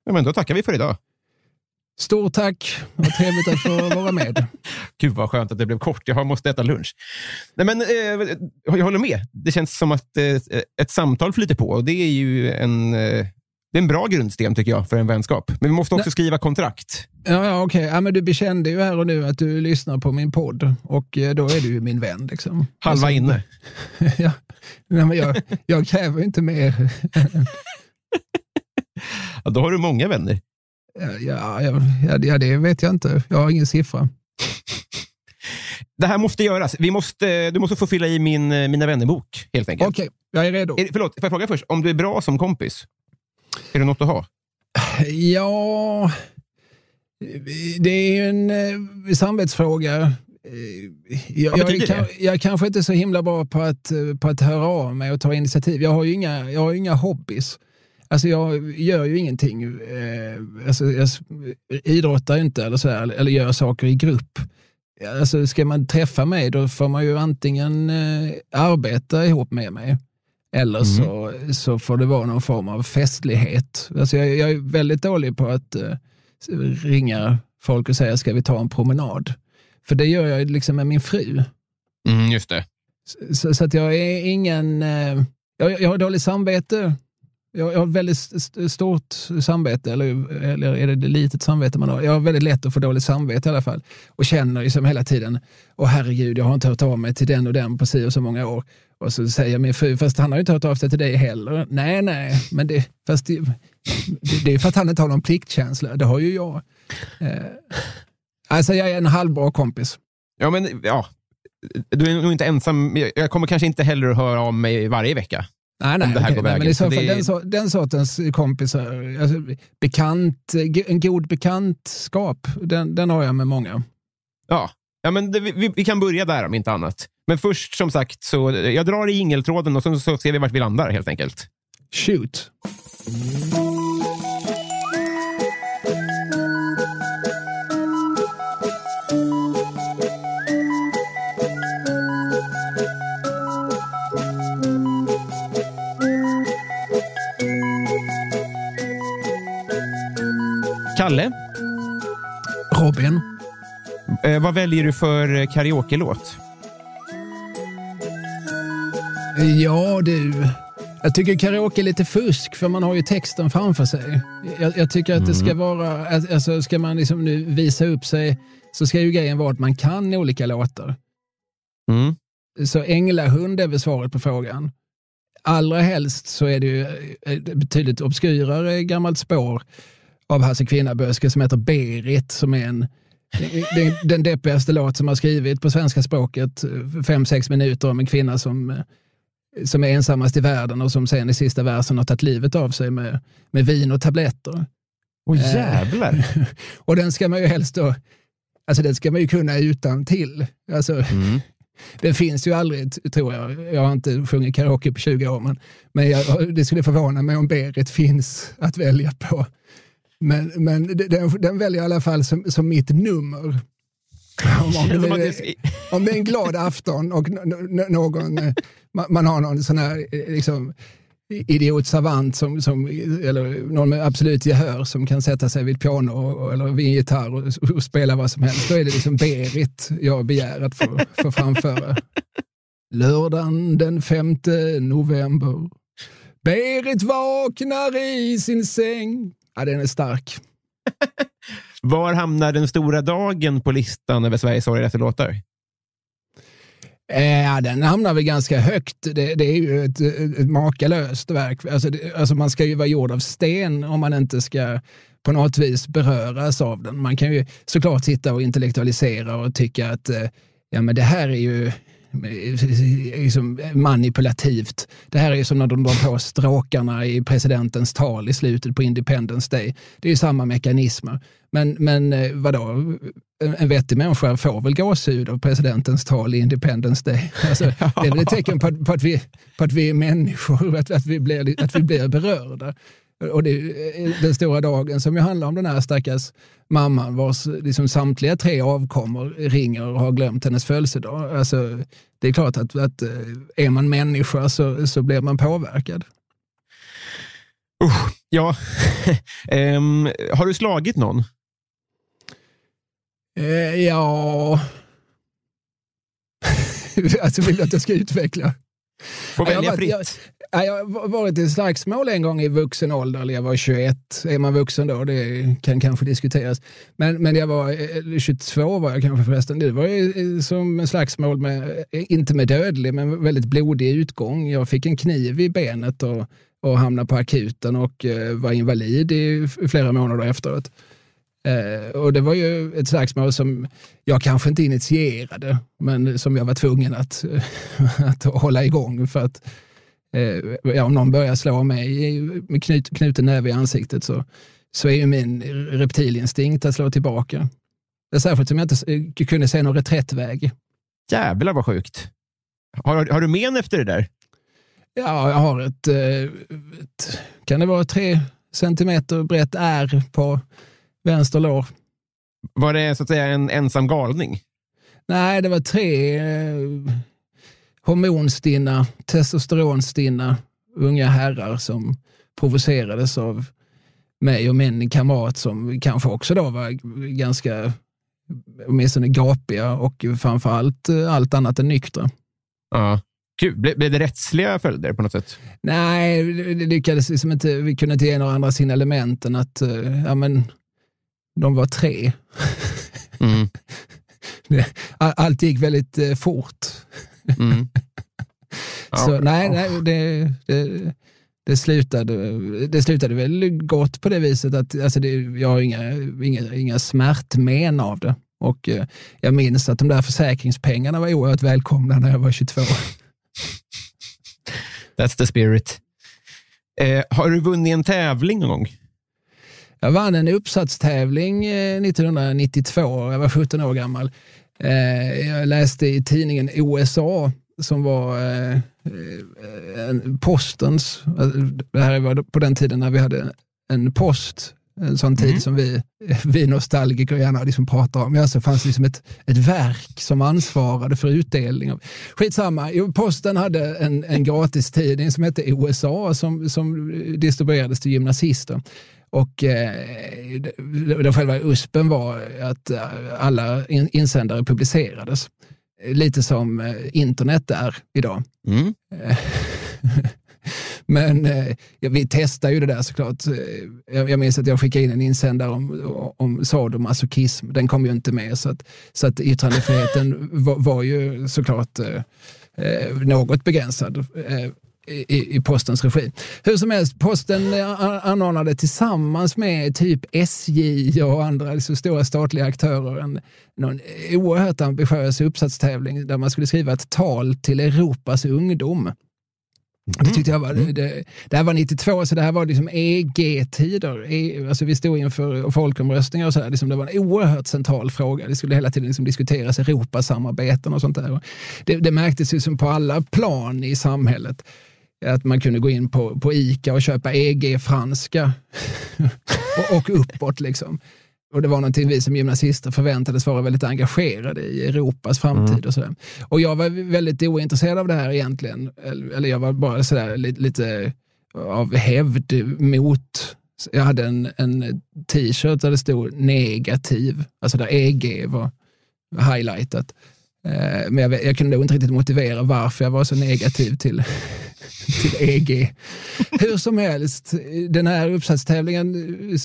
Speaker 1: Ja, men då tackar vi för idag.
Speaker 2: Stort tack. Vad trevligt att få vara med.
Speaker 1: Gud vad skönt att det blev kort. Jag måste äta lunch. Nej, men, eh, jag håller med. Det känns som att eh, ett samtal flyter på och det är ju en, eh, det är en bra grundsten tycker jag för en vänskap. Men vi måste också Nej. skriva kontrakt.
Speaker 2: Ja, ja okej. Okay. Ja, du bekände ju här och nu att du lyssnar på min podd och eh, då är du ju min vän. Liksom.
Speaker 1: Halva alltså, inne.
Speaker 2: ja. Nej, men jag, jag kräver inte mer.
Speaker 1: ja, då har du många vänner.
Speaker 2: Ja, ja, ja, det vet jag inte. Jag har ingen siffra.
Speaker 1: Det här måste göras. Vi måste, du måste få fylla i min eh, Mina vänner-bok, helt enkelt.
Speaker 2: Okej, okay, jag är redo.
Speaker 1: Är, förlåt, får jag fråga först? Om du är bra som kompis, är det något att ha?
Speaker 2: Ja, det är en eh, samvetsfråga. Eh, jag, jag, jag, jag är kanske inte så himla bra på att, på att höra av mig och ta initiativ. Jag har ju inga, jag har inga hobbys. Alltså jag gör ju ingenting. Eh, alltså jag idrottar inte eller, så här, eller gör saker i grupp. Alltså ska man träffa mig då får man ju antingen eh, arbeta ihop med mig eller mm. så, så får det vara någon form av festlighet. Alltså jag, jag är väldigt dålig på att eh, ringa folk och säga ska vi ta en promenad? För det gör jag liksom med min fru.
Speaker 1: Mm, just det.
Speaker 2: Så, så, att jag är ingen... Eh, jag, jag har dåligt samvete jag, har väldigt stort samvete, eller, eller är det litet samvete man har? Jag har väldigt lätt att få dåligt samvete i alla fall. Och känner liksom hela tiden, åh herregud, jag har inte hört av mig till den och den på si och så många år. Och så säger min fru, fast han har ju inte hört av sig till dig heller. Nej, nej, men det, fast det, det, det är för att han inte har någon pliktkänsla. Det har ju jag. Eh, alltså jag är en halvbra kompis.
Speaker 1: Ja, men ja, du är nog inte ensam. Jag kommer kanske inte heller att höra av mig varje vecka.
Speaker 2: Nej, nej,
Speaker 1: det här
Speaker 2: okej,
Speaker 1: går
Speaker 2: nej,
Speaker 1: vägen.
Speaker 2: men i så
Speaker 1: Så
Speaker 2: fall
Speaker 1: det-
Speaker 2: den, så, den sortens kompisar, alltså, bekant, en god bekantskap, den, den har jag med många.
Speaker 1: Ja, ja men det, vi, vi kan börja där om inte annat. Men först som sagt, så jag drar i jingeltråden och sen så ser vi vart vi landar helt enkelt.
Speaker 2: Shoot.
Speaker 1: Kalle,
Speaker 2: Robin.
Speaker 1: eh, vad väljer du för eh, karaoke-låt?
Speaker 2: Ja du, jag tycker karaoke är lite fusk för man har ju texten framför sig. Jag, jag tycker att det ska vara, alltså ska man liksom nu visa upp sig så ska ju grejen vara att man kan olika låtar.
Speaker 1: Mm.
Speaker 2: Så Änglahund är väl svaret på frågan. Allra helst så är det ju ett betydligt obskyrare gammalt spår av Hasse Kvinnaböske som heter Berit som är en den, den deppigaste låt som har skrivit på svenska språket. Fem, sex minuter om en kvinna som, som är ensammast i världen och som sen i sista versen har tagit livet av sig med, med vin och tabletter.
Speaker 1: Åh
Speaker 2: Eh.
Speaker 1: jävlar!
Speaker 2: Och den ska man ju helst då, alltså den ska man ju kunna utan till. Alltså,
Speaker 1: Mm.
Speaker 2: det finns ju aldrig, tror jag. Jag har inte sjungit karaoke på 20 år, men, men jag, det skulle förvåna mig om Berit finns att välja på. Men, men den, den väljer jag i alla fall som, som mitt nummer. Om, om, det är, om det är en glad afton och någon, eh, man, har någon sån här eh, liksom, idiot savant som, som, eller någon med absolut gehör som kan sätta sig vid ett piano och, eller vid en gitarr och, och spela vad som helst. Då är det liksom Berit jag begär att få, få framföra. Lördagen den 5 november. Berit vaknar i sin säng. Ja, den är stark.
Speaker 1: Var hamnar den stora dagen på listan över Sveriges sorgligaste låtar?
Speaker 2: Eh, den hamnar väl ganska högt. Det, det är ju ett, ett makalöst verk. Alltså, det, alltså man ska ju vara gjord av sten om man inte ska på något vis beröras av den. Man kan ju såklart sitta och intellektualisera och tycka att eh, ja, men det här är ju Eh, liksom eh, manipulativt. Det här är ju som när de drar på stråkarna i presidentens tal i slutet på Independence Day. Det är ju samma mekanismer. Men, men eh, vadå, en, en vettig människa får väl gåshud av presidentens tal i Independence Day. Alltså, det är väl ett tecken på, att- på, att, vi, på att vi är människor, att, att, vi, blir, att vi blir berörda. Och det är den stora dagen som ju handlar om den här stackars mamman vars liksom samtliga tre avkommor ringer och har glömt hennes födelsedag. Alltså, det är klart att, att eh, är man människa så, så blir man påverkad.
Speaker 1: Usch, ja. Ehm, har du slagit någon?
Speaker 2: Eh, ja... alltså vill du att jag ska utveckla?
Speaker 1: Får
Speaker 2: Ja, jag
Speaker 1: välja fritt.
Speaker 2: varit- Ja, jag har varit i slagsmål en gång i vuxen ålder, eller jag var 21. Är man vuxen då? Det kan kanske diskuteras. Men, men jag var eh, eh, 22 var jag kanske förresten. Det var ju eh, som en slagsmål med, inte med dödlig, men väldigt blodig utgång. Jag fick en kniv i benet och, och hamnade på akuten och var invalid i flera månader efteråt. Eh, och det var ju ett slagsmål som jag kanske inte initierade, men som jag var tvungen att, att hålla igång för att ja, om någon börjar slå mig med knut, knuten näve i ansiktet så, så är ju min reptilinstinkt att slå tillbaka. Särskilt som jag inte eh, kunde se någon reträttväg.
Speaker 1: Jävlar vad sjukt. Har, har du men efter det där?
Speaker 2: Ja, jag har ett, eh, ett kan det vara tre centimeter brett ärr på vänster lår.
Speaker 1: Var det så att säga en ensam galning?
Speaker 2: Nej, det var tre eh, hormonstinna, testosteronstinna unga herrar som provocerades av mig och min kamrat som kanske också då var ganska åtminstone gapiga och framförallt eh, allt annat än nyktra.
Speaker 1: Ja. Kul. Ble, blev det rättsliga följder på något sätt?
Speaker 2: Nej, det lyckades liksom inte, vi kunde inte ge några andra signalement än att eh, ja, men, de var tre.
Speaker 1: Mm.
Speaker 2: All- Allt gick väldigt eh, fort.
Speaker 1: Mm. Ja,
Speaker 2: Så
Speaker 1: bra.
Speaker 2: nej, nej det, det, det, slutade, det slutade väl gott på det viset att alltså det, jag har inga, inga, inga smärtmen av det. Och eh, jag minns att de där försäkringspengarna var oerhört välkomna när jag var 22.
Speaker 1: That's the spirit. Eh, har du vunnit en tävling någon gång?
Speaker 2: Jag vann en uppsatstävling 1992, eh, jag var 17 år gammal. Eh, jag läste i tidningen OSA som var eh, eh postens, eh, det här var på den tiden när vi hade en post, en sån tid mm. som vi, vi nostalgiker gärna liksom pratar om. Ja, så fanns det liksom ett, ett verk som ansvarade för utdelning. Av, skitsamma, posten hade en, en gratis tidning som hette OSA som, som distribuerades till gymnasister. Och eh, det, själva USPen var att eh, alla insändare publicerades. Lite som eh, internet är idag. Mm. Men eh, ja, vi testade ju det där såklart. Eh, jag, jag minns att jag skickade in en insändare om, om sadomasochism. Den kom ju inte med. Så att, så att yttrandefriheten var, var ju såklart eh, eh, något begränsad. Eh, i, i postens regi. Hur som helst, posten anordnade tillsammans med typ SJ och andra så stora statliga aktörer en någon oerhört ambitiös uppsatstävling där man skulle skriva ett tal till Europas ungdom. Det tyckte jag var, mm. det, det här var 92, så det här var liksom EG-tider. E, alltså vi stod inför folkomröstningar och så här. Liksom det var en oerhört central fråga. Det skulle hela tiden liksom diskuteras Europasamarbeten och sånt där. Det, det märktes liksom på alla plan i samhället att man kunde gå in på, på ICA och köpa EG-franska och, och uppåt. Liksom. Och det var någonting vi som gymnasister förväntades vara väldigt engagerade i Europas framtid. Mm. och sådär. Och jag var väldigt ointresserad av det här egentligen. Eller jag var bara sådär lite, lite av hävd mot jag hade en, en t-shirt där det stod negativ, alltså där EG var highlightat. Eh, men jag, jag kunde inte riktigt motivera varför jag var så negativ till, till EG. Hur som helst, den här uppsatstävlingen,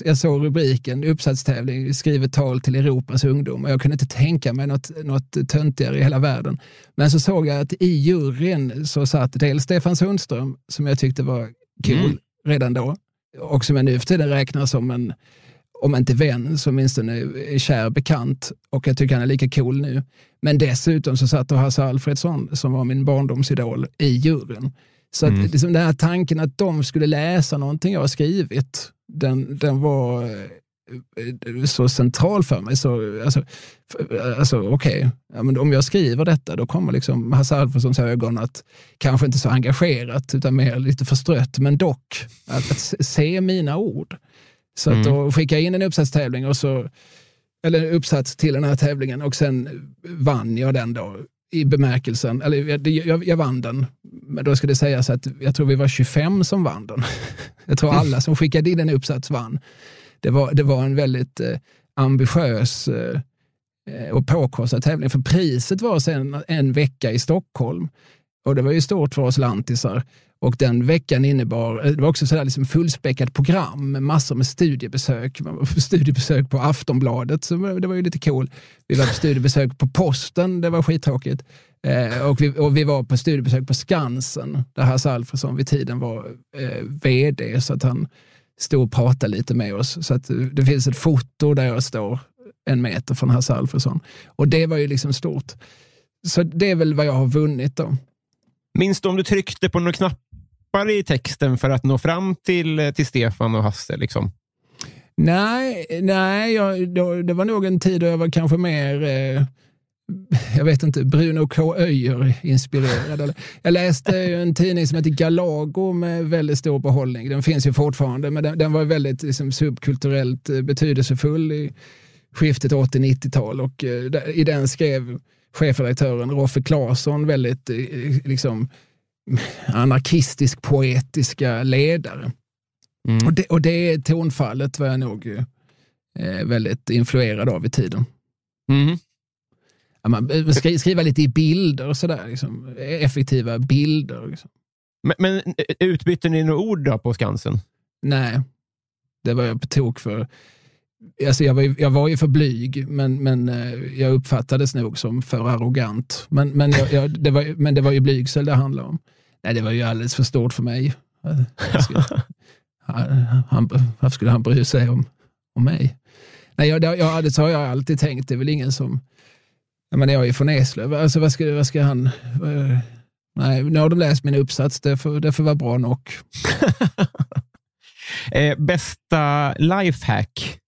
Speaker 2: jag såg rubriken, uppsatstävling, skrivet tal till Europas ungdom. Jag kunde inte tänka mig något, något töntigare i hela världen. Men så såg jag att i juryn så satt dels Stefan Sundström, som jag tyckte var cool mm. redan då, och som jag nu för tiden räknar som en om inte vän, så åtminstone kär bekant. Och jag tycker han är lika cool nu. Men dessutom så satt Hasse Alfredsson, som var min barndomsidol, i juryn. Så att, mm. liksom den här tanken att de skulle läsa någonting jag har skrivit, den, den var eh, så central för mig. Så, alltså, alltså, Okej, okay. ja, om jag skriver detta då kommer liksom Hasse Alfredsons ögon att, kanske inte så engagerat, utan mer lite förstrött, men dock att, att se mina ord. Så mm. att då skickade jag in en uppsatstävling och så, eller en uppsats till den här tävlingen och sen vann jag den då i bemärkelsen, eller jag, jag, jag vann den, men då ska det sägas att jag tror vi var 25 som vann den. Jag tror alla som skickade in en uppsats vann. Det var, det var en väldigt eh, ambitiös eh, och påkostad tävling, för priset var sen en vecka i Stockholm. Och det var ju stort för oss lantisar. Och den veckan innebar, eh, det var också sådär liksom fullspäckat program med massor med studiebesök. Studiebesök på Aftonbladet, så det var ju lite cool. Vi var på studiebesök på Posten, det var skittråkigt. Eh, och, vi, och vi var på studiebesök på Skansen, där Hasse Alfredsson vid tiden var eh, vd, så att han stod och pratade lite med oss. Så att eh, det finns ett foto där jag står en meter från Hasse Alfredsson. Och det var ju liksom stort. Så det är väl vad jag har vunnit då.
Speaker 1: Minns du om du tryckte på några knappar i texten för att nå fram till, eh, till Stefan och Hasse? Liksom?
Speaker 2: Nej, nej jag, då, det var nog en tid då jag var kanske mer eh, jag vet inte, Bruno K. Öijer inspirerad. Jag läste en tidning som heter Galago med väldigt stor behållning. Den finns ju fortfarande, men den, den var väldigt liksom, subkulturellt eh, betydelsefull i skiftet 80-90-tal och eh, i den skrev chefredaktören Roffe Claesson väldigt eh, liksom, anarkistisk poetiska ledare. Mm. Och, det, och det tonfallet var jag nog eh, väldigt influerad av i tiden. Mm. Ja, man ska skriva lite i bilder och sådär, liksom, effektiva bilder. Liksom.
Speaker 1: Men, men eh, utbytte ni några ord då på Skansen?
Speaker 2: Nej, det var jag på tok för. Alltså jag, var ju, jag var ju för blyg, men, men eh, jag uppfattades nog som för arrogant. Men, men, jag, jag, det, var, men det var ju blygsel det handlade om. Nej, det var ju alldeles för stort för mig. han, varför skulle han bry sig om, om mig? Nej, jag, ja, det har jag alltid tänkt. Det är väl ingen som... Jag menar, jag är från Eslöv. Alltså, vad, ska, vad ska han... Eh, nej, nu har de läst min uppsats. Det får, det får vara bra nog.
Speaker 1: eh, bästa lifehack?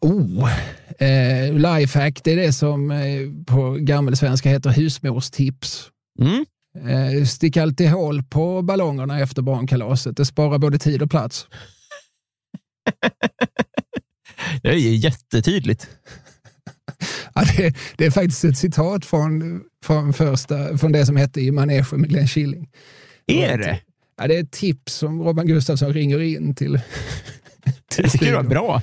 Speaker 2: Oh, eh, lifehack, det är det som eh, på gammelsvenska heter husmorstips.
Speaker 1: Mm.
Speaker 2: Eh, stick alltid hål på ballongerna efter barnkalaset. Det sparar både tid och plats.
Speaker 1: det är jättetydligt.
Speaker 2: Ja, det, det, är faktiskt ett citat från, från, första, från det som hette I manegen med Glenn Killing.
Speaker 1: Är det?
Speaker 2: Ja, det är ett tips som Robin Gustafsson ringer in till.
Speaker 1: till det var bra.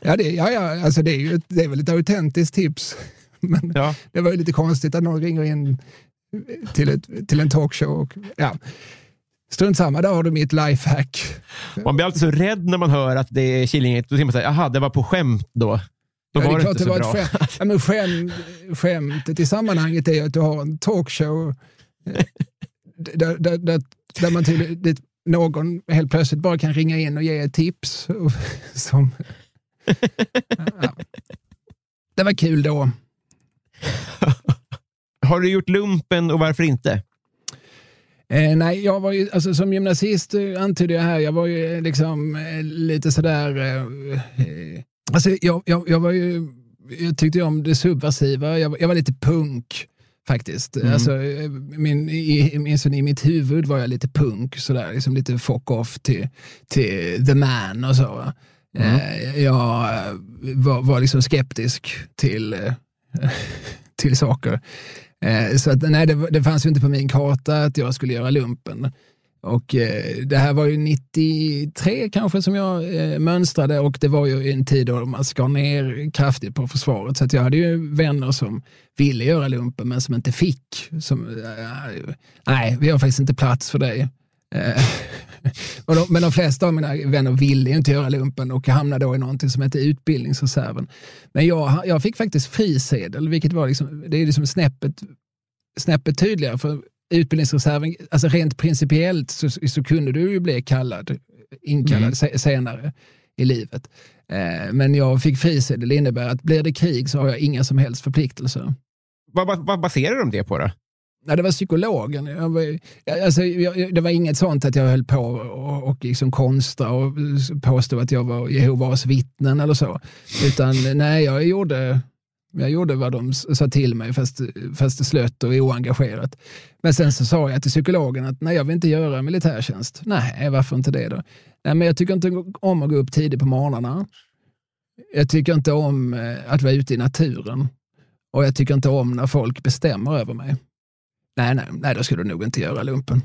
Speaker 2: Ja, det, ja, ja alltså det, är ju, det är väl ett autentiskt tips. Men ja. det var ju lite konstigt att någon ringer in till, ett, till en talkshow. Och, ja. Strunt samma, där har du mitt lifehack.
Speaker 1: Man blir alltid så rädd när man hör att det är Killinggänget. Då tänker man så jaha, det var på skämt då. Då ja, var det, det inte så bra.
Speaker 2: Skämt. Ja, men skämt, skämtet i sammanhanget är att du har en talkshow eh, där, där, där, där man till, någon helt plötsligt bara kan ringa in och ge ett tips. Som, ja. Det var kul då.
Speaker 1: Har du gjort lumpen och varför inte?
Speaker 2: Eh, nej, jag var ju, alltså, som gymnasist eh, antydde jag här, jag var ju eh, liksom eh, lite sådär... Eh, eh, alltså, jag, jag, jag, var ju, jag tyckte om det subversiva, jag, jag var lite punk faktiskt. Mm. Alltså, min, i, i, i mitt huvud var jag lite punk, sådär, liksom lite fuck off till, till the man och så. Mm. Eh, jag var, var liksom skeptisk till, till saker. Eh, så att, nej, det, det fanns ju inte på min karta att jag skulle göra lumpen. Och eh, det här var ju 93 kanske som jag mönstrade och det var ju en tid då man skar ner kraftigt på försvaret. Så att jag hade ju vänner som ville göra lumpen men som inte fick. Som, nej, vi har faktiskt inte plats för dig. Eh, men de flesta av mina vänner ville inte göra lumpen och hamnade då i någonting som heter utbildningsreserven. Men jag, jag fick faktiskt frisedel, vilket var liksom, det är liksom snäppet, snäppet tydligare. För utbildningsreserven, alltså rent principiellt så, så kunde du ju bli kallad, inkallad mm. senare i livet. Eh, men jag fick frisedel, det innebär att blir det krig så har jag inga som helst förpliktelser.
Speaker 1: Vad, vad, vad baserar de det på då?
Speaker 2: Nej, det var psykologen. Jag var, alltså, jag, det var inget sånt att jag höll på och, och liksom konstra och påstod att jag var Jehovas vittnen eller så. Utan nej, jag gjorde, jag gjorde vad de sa till mig fast, fast slött och oengagerat. Men sen så sa jag till psykologen att nej, jag vill inte göra militärtjänst. Nej, varför inte det då? Nej, men jag tycker inte om att gå upp tidigt på morgnarna. Jag tycker inte om eh, att vara ute i naturen. Och jag tycker inte om när folk bestämmer över mig. Nej, nej, nej, då skulle du nog inte göra lumpen.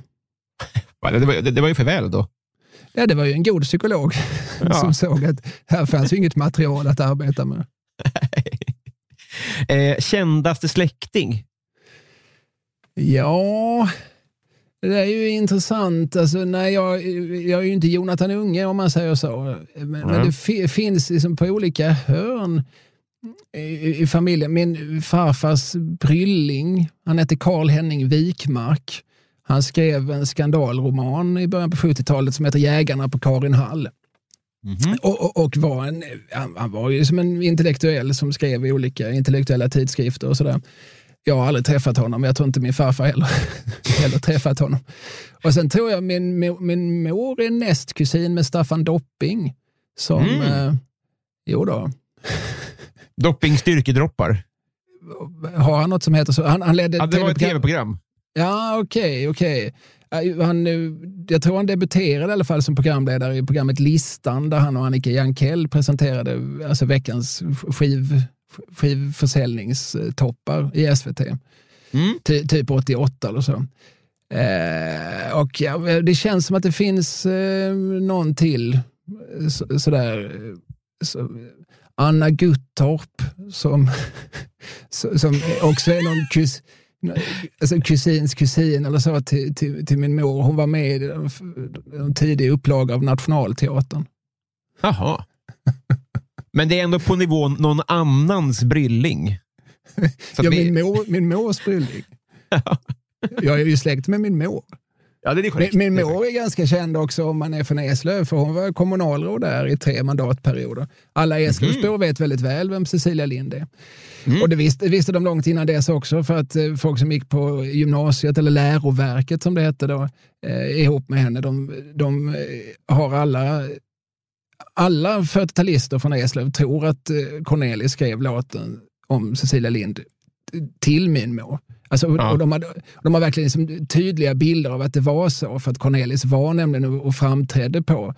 Speaker 1: det, var, det, det var ju för väl då.
Speaker 2: Ja, det var ju en god psykolog ja. som såg att här fanns inget material att arbeta med.
Speaker 1: eh, kändaste släkting?
Speaker 2: Ja, det är ju intressant. Alltså, nej, jag, jag är ju inte Jonathan Unge om man säger så. Men, mm. men det finns liksom på olika hörn i, i familjen. Min farfars brylling, han hette Karl Henning Wikmark. Han skrev en skandalroman i början på 70-talet som heter Jägarna på Karinhall. Mm -hmm. och, och, och, var en, han, han, var ju som en intellektuell som skrev i olika intellektuella tidskrifter och sådär. Jag har aldrig träffat honom, jag tror inte min farfar heller, heller träffat honom. Och sen tror jag min, min mor är nästkusin med Staffan Dopping. Som, mm. eh, jo då,
Speaker 1: Dopping styrkedroppar.
Speaker 2: Har han något som heter så? Han, han ledde
Speaker 1: Ja, det var ett
Speaker 2: TV-program. Ja, okej, okej. Ja, Han, eh, jag tror han debuterade i alla fall som programledare i programmet Listan där han och Annika Jankell presenterade alltså veckans skiv, skivförsäljningstoppar i SVT.
Speaker 1: Mm.
Speaker 2: Ty, typ 88 eller så. Eh, och ja, det känns som att det finns eh, någon till så, sådär. eh, Så, Anna Guttorp som, som också är någon kus, alltså kusins kusin eller så till, till, till min mor. Hon var med i en tidig upplaga av Nationalteatern.
Speaker 1: Jaha. Men det är ändå på nivån någon annans brylling. Så
Speaker 2: Ja,
Speaker 1: vi-
Speaker 2: min, mor, min mors brylling. Jag är ju släkt med min mor.
Speaker 1: Ja, det är
Speaker 2: Min,
Speaker 1: korrekt.
Speaker 2: min
Speaker 1: är
Speaker 2: mor är ganska känd också om man är från Eslöv, för hon var kommunalråd där i tre mandatperioder. Alla Eslövsbor vet väldigt väl vem Cecilia Lind är. Och det visste, visste de långt innan dess också, för att eh, folk som gick på gymnasiet, eller läroverket som det hette då, eh, ihop med henne, de, de eh, har alla alla 40-talister från Eslöv tror att eh, Cornelis skrev låten om Cecilia Lind till min mor. Alltså, och-
Speaker 1: Ja.
Speaker 2: och de, hade, de har verkligen liksom tydliga bilder av att det var så, för att Cornelis var nämligen och, och framträdde på,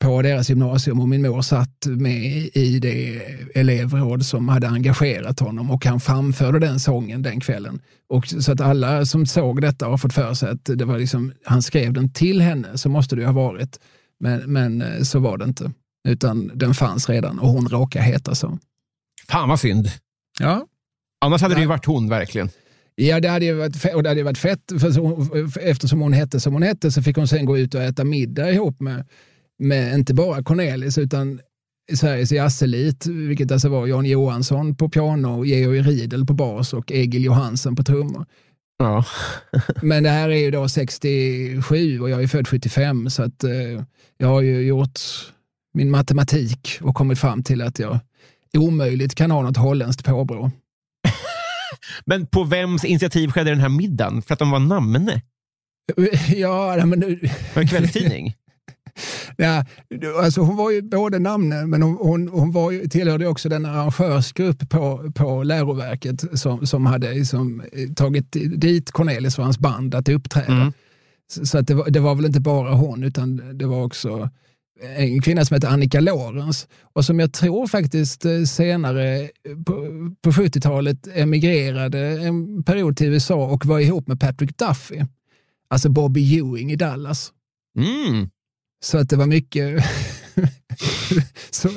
Speaker 2: på deras gymnasium och min mor satt med i det elevråd som hade engagerat honom och han framförde den sången den kvällen. Och så att alla som såg detta har fått för sig att det var liksom, han skrev den till henne, så måste det ju ha varit. Men, men eh, så var det inte, utan den fanns redan och hon råkade heta så.
Speaker 1: Fan vad synd.
Speaker 2: Ja,
Speaker 1: Annars hade det ju
Speaker 2: Ja.
Speaker 1: varit hon verkligen.
Speaker 2: Ja, det hade ju varit, fe- och det hade varit fett. För så, eftersom hon hette som hon hette så fick hon sen gå ut och äta middag ihop med, med inte bara Cornelis utan Sveriges jazzelit, vilket alltså var Jan Johansson på piano, Georg Riedel på bas och Egil Johansen på trummor.
Speaker 1: Ja.
Speaker 2: Men det här är ju då 67 och jag är född 75 så att eh, jag har ju gjort min matematik och kommit fram till att jag omöjligt kan ha något holländskt påbrå.
Speaker 1: Men på vems initiativ skedde den här middagen? För att de var namne?
Speaker 2: Ja, men nu,
Speaker 1: en kvällstidning?
Speaker 2: Ja, alltså hon var ju både namnen, men hon, hon, hon var ju, tillhörde också den arrangörsgrupp på, på läroverket som, som hade liksom, tagit dit Cornelis och hans band att uppträda.
Speaker 1: Mm.
Speaker 2: Så, så att det, var, det var väl inte bara hon, utan det var också en kvinna som hette Annika Lorenz och som jag tror faktiskt eh, senare på, på 70-talet emigrerade en period till USA och var ihop med Patrick Duffy. Alltså Bobby Ewing i Dallas.
Speaker 1: Mm.
Speaker 2: Så att det var mycket så,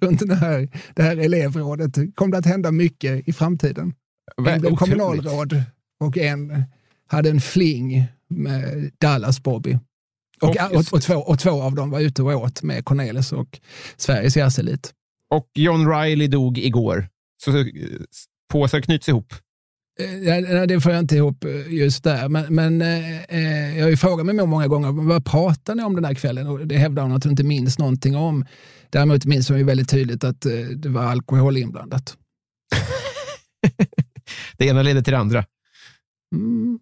Speaker 2: runt det här, det här elevrådet kom det att hända mycket i framtiden. En blev kommunalråd och en hade en fling med Dallas Bobby. Och,
Speaker 1: Och-
Speaker 2: och, två, och två av dem var ute och åt med Cornelis och Sveriges jazzelit.
Speaker 1: Och John Riley dog igår. Så eh, påsar knyts ihop.
Speaker 2: Eh, ja, Det får jag inte ihop eh, just där. Men, men eh, jag har ju frågat mig många gånger, vad pratar ni om den här kvällen? Och det hävdar hon att hon inte minns någonting om. Däremot minns hon ju väldigt tydligt att eh, det var alkohol inblandat.
Speaker 1: Det ena leder till det andra.
Speaker 2: Mm.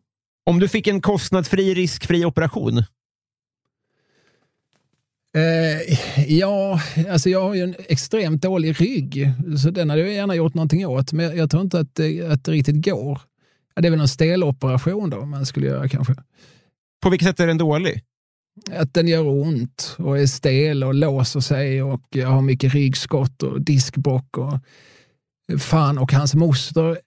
Speaker 1: Om du fick en kostnadsfri, riskfri operation,
Speaker 2: Eh, ja, alltså jag har ju en extremt dålig rygg, så den hade jag gärna gjort någonting åt, men jag, tror inte att det, att det riktigt går. Ja, det är väl en steloperation då man skulle göra kanske.
Speaker 1: på vilket sätt är den dålig?
Speaker 2: Att den gör ont och är stel och låser sig och jag har mycket ryggskott och diskbråck och fan och hans moster.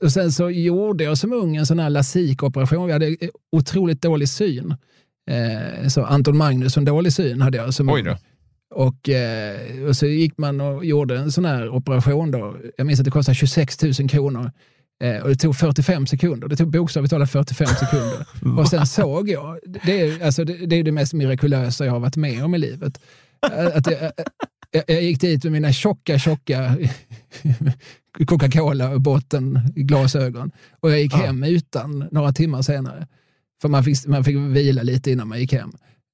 Speaker 2: Och sen så gjorde jag som ung en sån här lasikoperation. Jag hade otroligt dålig syn. Eh, så Anton Magnusson dålig syn hade jag som
Speaker 1: Oj då.
Speaker 2: Och, eh, och så gick man och gjorde en sån här operation. Då. Jag minns att det kostade 26 000 kronor. Eh, och det tog 45 sekunder. Det tog bokstavligt talat 45 sekunder. och sen såg jag, det är, alltså, det, det är det mest mirakulösa jag har varit med om i livet. Att jag, jag, jag gick dit med mina tjocka, tjocka Coca-Cola-botten glasögon och jag gick hem utan några timmar senare. För man fick, man fick vila lite innan man gick hem.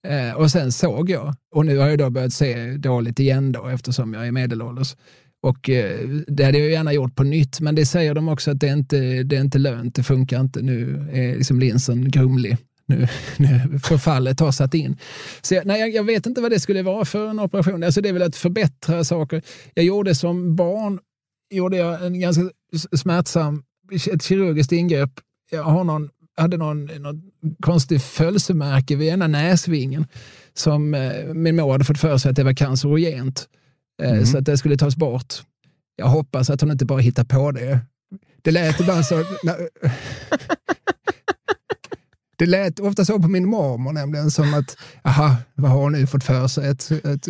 Speaker 2: Eh, och sen såg jag, och nu har jag då börjat se dåligt igen då eftersom jag är medelålders. Och eh, det hade jag gärna gjort på nytt, men det säger de också att det är inte det är inte lönt, det funkar inte. Nu är liksom linsen grumlig. Nu, nu förfallet har satt in. Så jag, nej, jag, jag vet inte vad det skulle vara för en operation. Alltså det är väl att förbättra saker. Jag gjorde som barn gjorde jag en ganska smärtsam, ett kirurgiskt ingrepp. Jag har någon, hade någon, någon konstig födelsemärke vid ena näsvingen som eh, min mor hade fått för sig att det var cancerogent. Mm. Så att det skulle tas bort. Jag hoppas att hon inte bara hittar på det. Det lät ibland så... Det lät ofta så på min mormor nämligen, som att, aha, vad har hon nu fått för sig? Ett, ett,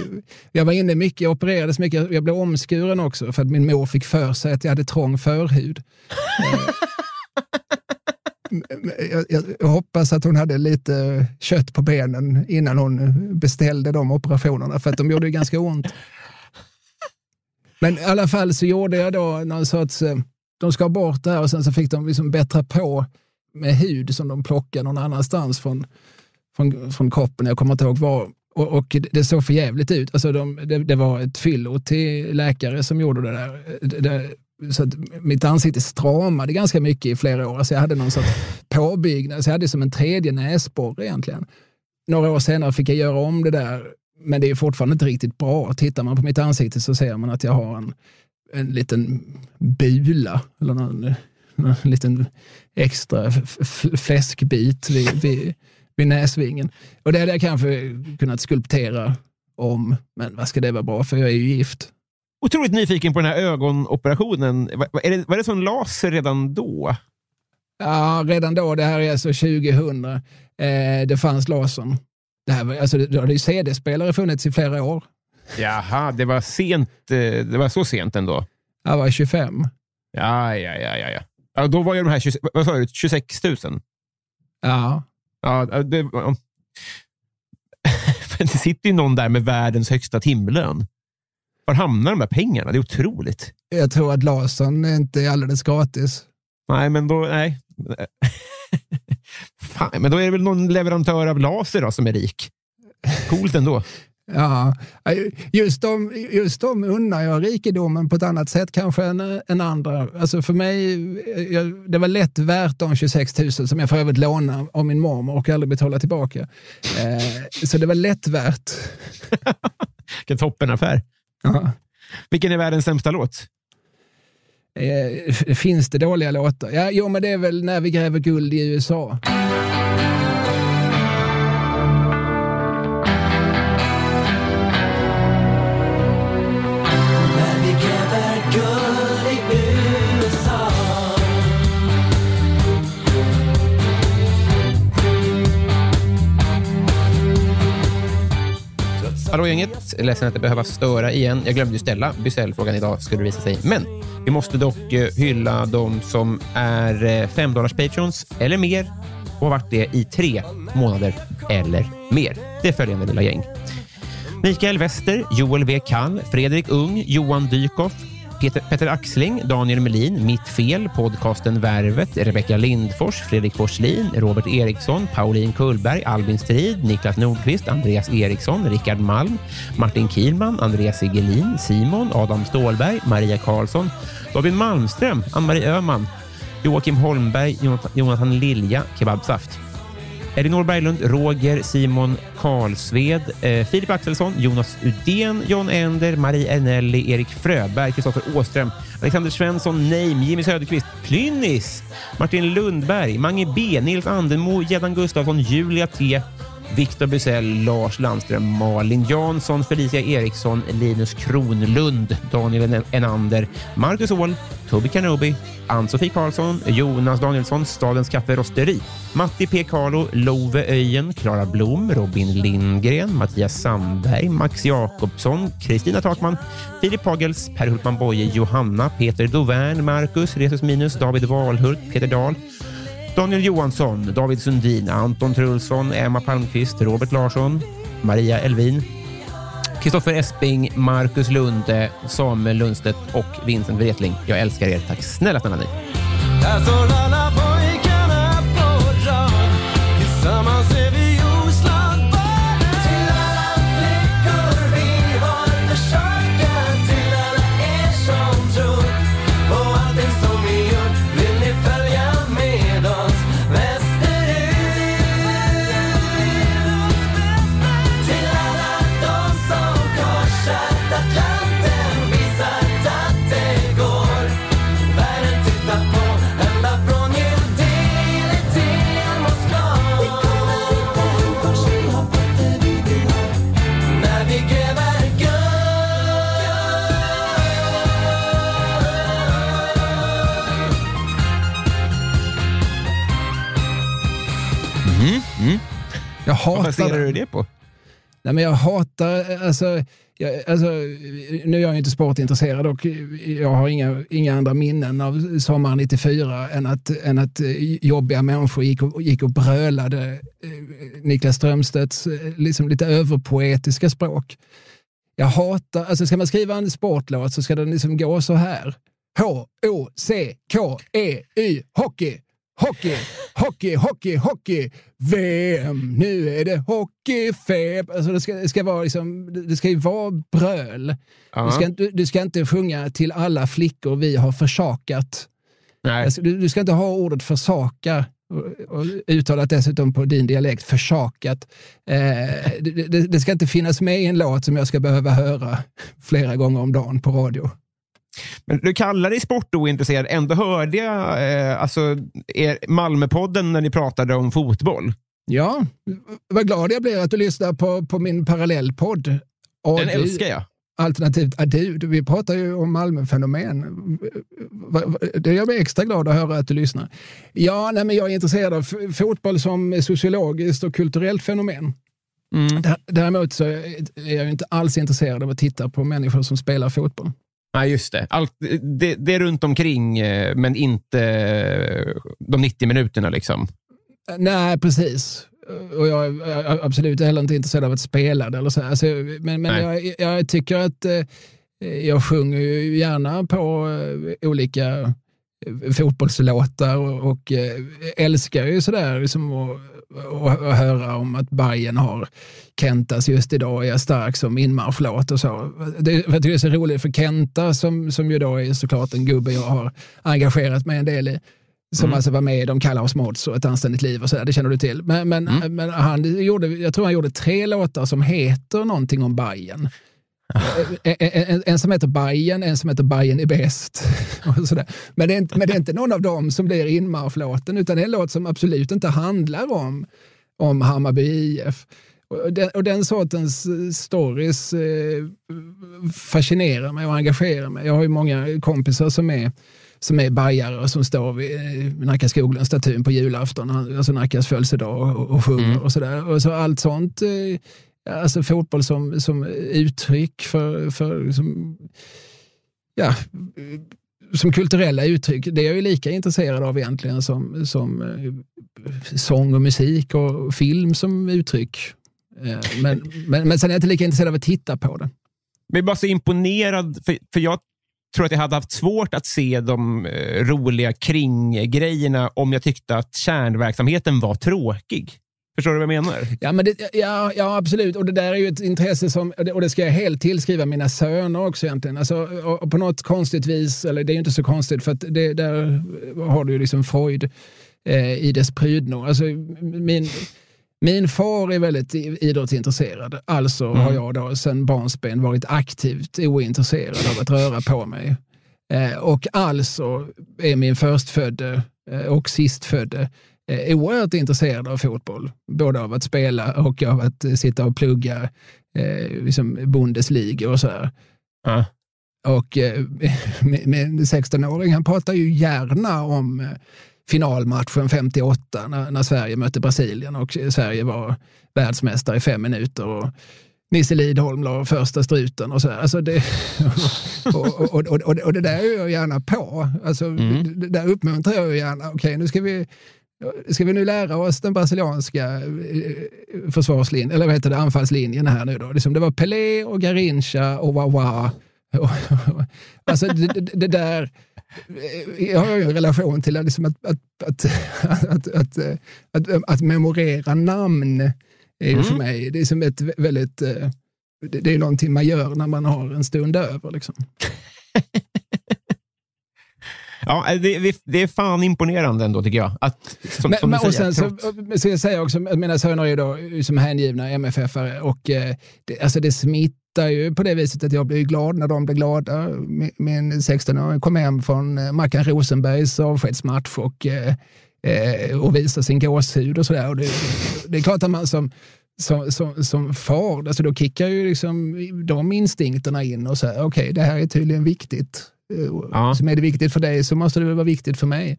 Speaker 2: jag var inne mycket, jag opererades mycket, jag blev omskuren också för att min mor fick för sig att jag hade trång förhud. jag, jag, jag, hoppas att hon hade lite kött på benen innan hon beställde de operationerna, för att de gjorde ganska ont. Men i alla fall så gjorde jag då någon sorts, eh, de skar bort det här och sen så fick de liksom bättra på med hud som de plockade någon annanstans från, från, från kroppen. Jag kommer inte ihåg var. Och, och det såg för jävligt ut. Alltså de, det, det, var ett fyllo till läkare som gjorde det där. Det, det, så mitt ansikte stramade ganska mycket i flera år. Alltså jag hade någon sorts påbyggnad. Så jag hade som en tredje näsborre egentligen. Några år senare fick jag göra om det där, men det är fortfarande inte riktigt bra. Tittar man på mitt ansikte så ser man att jag har en, en liten bula, eller någon, någon liten extra fläskbit vid, vid, vid näsvingen. Och det hade jag kanske kunnat skulptera om, men vad ska det vara bra för? Jag är ju gift.
Speaker 1: Otroligt nyfiken på den här ögonoperationen. Var, det, var det som laser redan då?
Speaker 2: Ja, redan då. Det här är alltså 2000. Eh, det fanns lasern. Det, här var, alltså, det hade ju CD-spelare funnits i flera år.
Speaker 1: Jaha, det var sent. Eh, det var så sent ändå?
Speaker 2: Jag var 25.
Speaker 1: Ja, ja, ja. ja, ja. ja då var ju de här 20, vad sa du, 26 000?
Speaker 2: Ja.
Speaker 1: Ja, det, det sitter ju någon där med världens högsta timlön. Var hamnar de här pengarna? Det är otroligt.
Speaker 2: Jag tror att lasern inte är alldeles gratis.
Speaker 1: Nej, men då... Nej. Fan, men då är det väl någon leverantör av laser då, som är rik. Coolt ändå.
Speaker 2: Ja, just de, just de unnar jag rikedomen på ett annat sätt kanske än, än andra. Alltså för mig, jag, det var lätt värt de 26 000 som jag för övrigt lånade av min mormor och aldrig betalade tillbaka. Eh, så det var lätt värt.
Speaker 1: Vilken toppenaffär.
Speaker 2: Ja.
Speaker 1: Vilken är världens sämsta låt?
Speaker 2: Eh, finns det dåliga låtar? Ja, jo, men det är väl När vi gräver guld i USA.
Speaker 1: Hallå gänget, ledsen att det behöver störa igen. Jag glömde ju ställa Bysell-frågan idag, skulle det visa sig. Men vi måste dock eh, hylla de som är eh, 5 dollars patrons eller mer och har varit det i tre månader eller mer. Det är följande lilla gäng. Mikael Wester, Joel W. Kall, Fredrik Ung, Johan Dykhoff, Peter, Peter Axling, Daniel Melin, Mitt fel, podcasten Värvet, Rebecka Lindfors, Fredrik Forslin, Robert Eriksson, Pauline Kullberg, Albin Strid, Niklas Nordqvist, Andreas Eriksson, Rickard Malm, Martin Kielman, Andreas Sigelin, Simon, Adam Stålberg, Maria Karlsson, David Malmström, Ann-Marie Öhman, Joakim Holmberg, Jonathan Lilja, Kebabsaft. Elinor Berglund, Roger, Simon Karlsved, eh, Filip Axelsson, Jonas Udén, John Ender, Marie Ernelli, Erik Fröberg, Kristoffer Åström, Alexander Svensson, Neim, Jimmy Söderqvist, Plynnis, Martin Lundberg, Mange B, Nils Andenmo, Gäddan Gustafsson, Julia T, Viktor Bysell, Lars Landström, Malin Jansson, Felicia Eriksson, Linus Kronlund, Daniel Enander, Marcus Åhl, Toby Kanobi, Ann-Sofie Karlsson, Jonas Danielsson, Stadens Kafferosteri, Matti P. Carlo, Love Öjen, Klara Blom, Robin Lindgren, Mattias Sandberg, Max Jakobsson, Kristina Takman, Filip Hagels, Per Hultman Boye, Johanna, Peter Dovern, Marcus, Resus Minus, David Wahlhult, Peter Dahl, Daniel Johansson, David Sundin, Anton Trulsson, Emma Palmqvist, Robert Larsson, Maria Elvin, Kristoffer Esping, Marcus Lunde, Samuel Lundstedt och Vincent Wretling. Jag älskar er. Tack snälla, snälla ni.
Speaker 2: Hatar
Speaker 1: Vad baserar du det på?
Speaker 2: Nej, men jag hatar, alltså, jag, alltså, nu är jag inte sportintresserad och jag har inga, inga andra minnen av sommaren 94 än att, än att jobbiga människor gick och, gick och brölade eh, Niklas Strömstedts eh, liksom lite överpoetiska språk. Jag hatar, alltså ska man skriva en sportlåt så ska den liksom gå så här. H-O-C-K-E-Y, hockey, hockey, hockey, hockey, hockey, VM, nu är det hockeyfeb. Alltså det, ska, det, ska vara liksom, det ska ju vara bröl.
Speaker 1: Ja.
Speaker 2: Du, ska, inte- du ska inte sjunga till alla flickor vi har försakat.
Speaker 1: Nej.
Speaker 2: Alltså, du, du ska inte ha ordet försaka och, och uttalat dessutom på din dialekt, försakat. Eh, det, det, det ska inte finnas med i en låt som jag ska behöva höra flera gånger om dagen på radio.
Speaker 1: Men du kallar dig sportointresserad. Ändå hörde jag eh, alltså, er Malmöpodden när ni pratade om fotboll.
Speaker 2: Ja, vad glad jag blir att du lyssnar på, på min parallellpodd. Och
Speaker 1: Den
Speaker 2: du-
Speaker 1: älskar jag.
Speaker 2: Alternativt Adu. Vi pratar ju om Malmöfenomen. Det gör mig extra glad att höra att du lyssnar. Ja, nej, men jag är intresserad av fotboll som sociologiskt och kulturellt fenomen.
Speaker 1: Mm.
Speaker 2: Dä- Däremot så är jag inte alls intresserad av att titta på människor som spelar fotboll.
Speaker 1: Nej, just det. Allt, det. Det är runt omkring, eh, men inte eh, de 90 minuterna. liksom.
Speaker 2: Nej, precis. Och jag är absolut heller inte intresserad av att spela det. Eller så. Alltså, men men jag, jag tycker att eh, jag sjunger ju gärna på olika fotbollslåtar och, och älskar ju sådär liksom att, att, att höra om att Bayern har Kentas just idag är jag stark som inmarschlåt och så. Det, jag tycker det är så roligt för Kenta som, som ju då är såklart en gubbe jag har engagerat mig en del i. Som alltså var med i De kallar oss mods och Ett anständigt liv och så där, det känner du till. Men, men, men han gjorde, jag tror han gjorde tre låtar som heter någonting om Bayern. En, en, en som heter Bayern, en som heter Bayern är bäst. Och sådär. Men, det är inte, men det är inte någon av dem som blir inmarschlåten utan det är en låt som absolut inte handlar om, om Hammarby IF. Och den, och den sortens eh, stories eh, fascinerar mig och engagerar mig. Jag har ju många kompisar som är som är bajare och som står vid eh, Nacka Skoglund-statyn på julafton, alltså Nackas födelsedag och, och sjunger och sådär. Och så allt sånt, eh, alltså fotboll som, som uttryck för, för som, ja, som kulturella uttryck, det är jag ju lika intresserad av egentligen som, som eh, sång och musik och film som uttryck. Eh, men, men, men sen är jag inte lika intresserad av att titta på det.
Speaker 1: Men jag är bara så imponerad, för, för jag tror att jag hade haft svårt att se de eh, roliga kringgrejerna om jag tyckte att kärnverksamheten var tråkig. Förstår du vad jag menar?
Speaker 2: Ja, men det, ja, ja, absolut. Och det där är ju ett intresse som, och det, ska jag helt tillskriva mina söner också egentligen. Alltså, och, och på något konstigt vis, eller det är ju inte så konstigt för att det, där har du ju liksom Freud eh, i dess prydno. Alltså, min, min far är väldigt idrottsintresserad. Alltså har jag då sedan barnsben varit aktivt ointresserad av att röra på mig. Eh, och alltså är min förstfödde eh, och sistfödde eh, oerhört intresserad av fotboll. Både av att spela och av att eh, sitta och plugga eh, liksom Bundesliga och så här.
Speaker 1: Ja.
Speaker 2: Och eh, min- min 16-åring han pratar ju gärna om eh, finalmatchen 58 när, när Sverige mötte Brasilien och Sverige var världsmästare i fem minuter. Och Nisse Lidholm la första struten och så. här. Alltså det, och, och, och, och, det där är jag gärna på. Alltså,
Speaker 1: Mm.
Speaker 2: det, där uppmuntrar jag gärna. Okej, nu ska vi Ska vi nu lära oss den brasilianska eh, försvarslinjen, eller vad heter det, anfallslinjen här nu då? Liksom det var Pelé och Garincha och Wawa. Alltså det, det, där, eh, jag har ju en relation till liksom att, att, att, att, att, att, att memorera namn är ju för mig, det är som ett vä- väldigt, eh, det det är någonting man gör när man har en stund över. Liksom.
Speaker 1: Ja, det, det, det är fan imponerande ändå tycker jag. Att, som,
Speaker 2: Men,
Speaker 1: som
Speaker 2: men, och
Speaker 1: säger,
Speaker 2: sen så
Speaker 1: trots-
Speaker 2: ska jag säga också mina söner är då som hängivna MFF-are och eh, det, alltså det smittar ju på det viset att jag blir glad när de blir glada. Min, min 16-åring kom hem från eh, Mackan Rosenbergs avskedsmatch och, eh, eh, och visar sin gåshud och sådär. Det, det är klart att man som som, som, som far, alltså då kickar ju liksom de instinkterna in och säger okej, det här är tydligen viktigt. Eh,
Speaker 1: Ja.
Speaker 2: Som är det viktigt för dig så måste det väl vara viktigt för mig.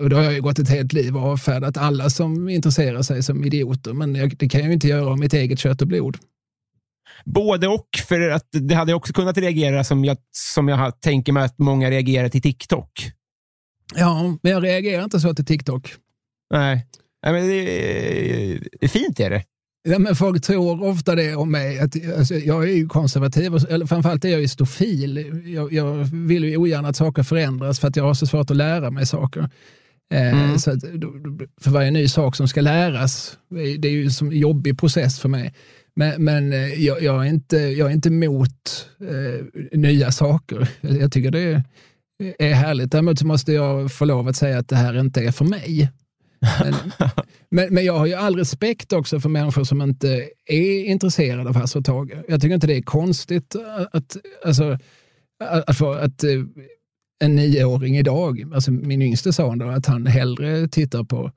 Speaker 2: och då har jag ju gått ett helt liv och avfärdat alla som intresserar sig som idioter. Men jag, det kan jag ju inte göra av mitt eget kött och blod.
Speaker 1: Både och, för att det hade också kunnat reagera som jag, som jag tänker mig att många reagerar till TikTok.
Speaker 2: Ja, men jag reagerar inte så till TikTok.
Speaker 1: Nej, Nej men det, är, det är fint är det.
Speaker 2: Ja, men folk tror ofta det om mig. Att, alltså, jag är ju konservativ, eller framförallt är jag ju stofil. Jag, jag vill ju ogärna att saker förändras för att jag har så svårt att lära mig saker. Eh, mm. Så att, för varje ny sak som ska läras, det är ju en jobbig process för mig. Men, men eh, jag, jag, är inte, jag är inte emot eh, nya saker. Jag tycker det är härligt. Däremot måste jag få lov att säga att det här inte är för mig. Men, men, men, jag har ju all respekt också för människor som inte är intresserade av Hasse och Tage. Jag tycker inte det är konstigt att, alltså, att, att, att eh, en nioåring idag, alltså min yngste son, då, att han hellre tittar på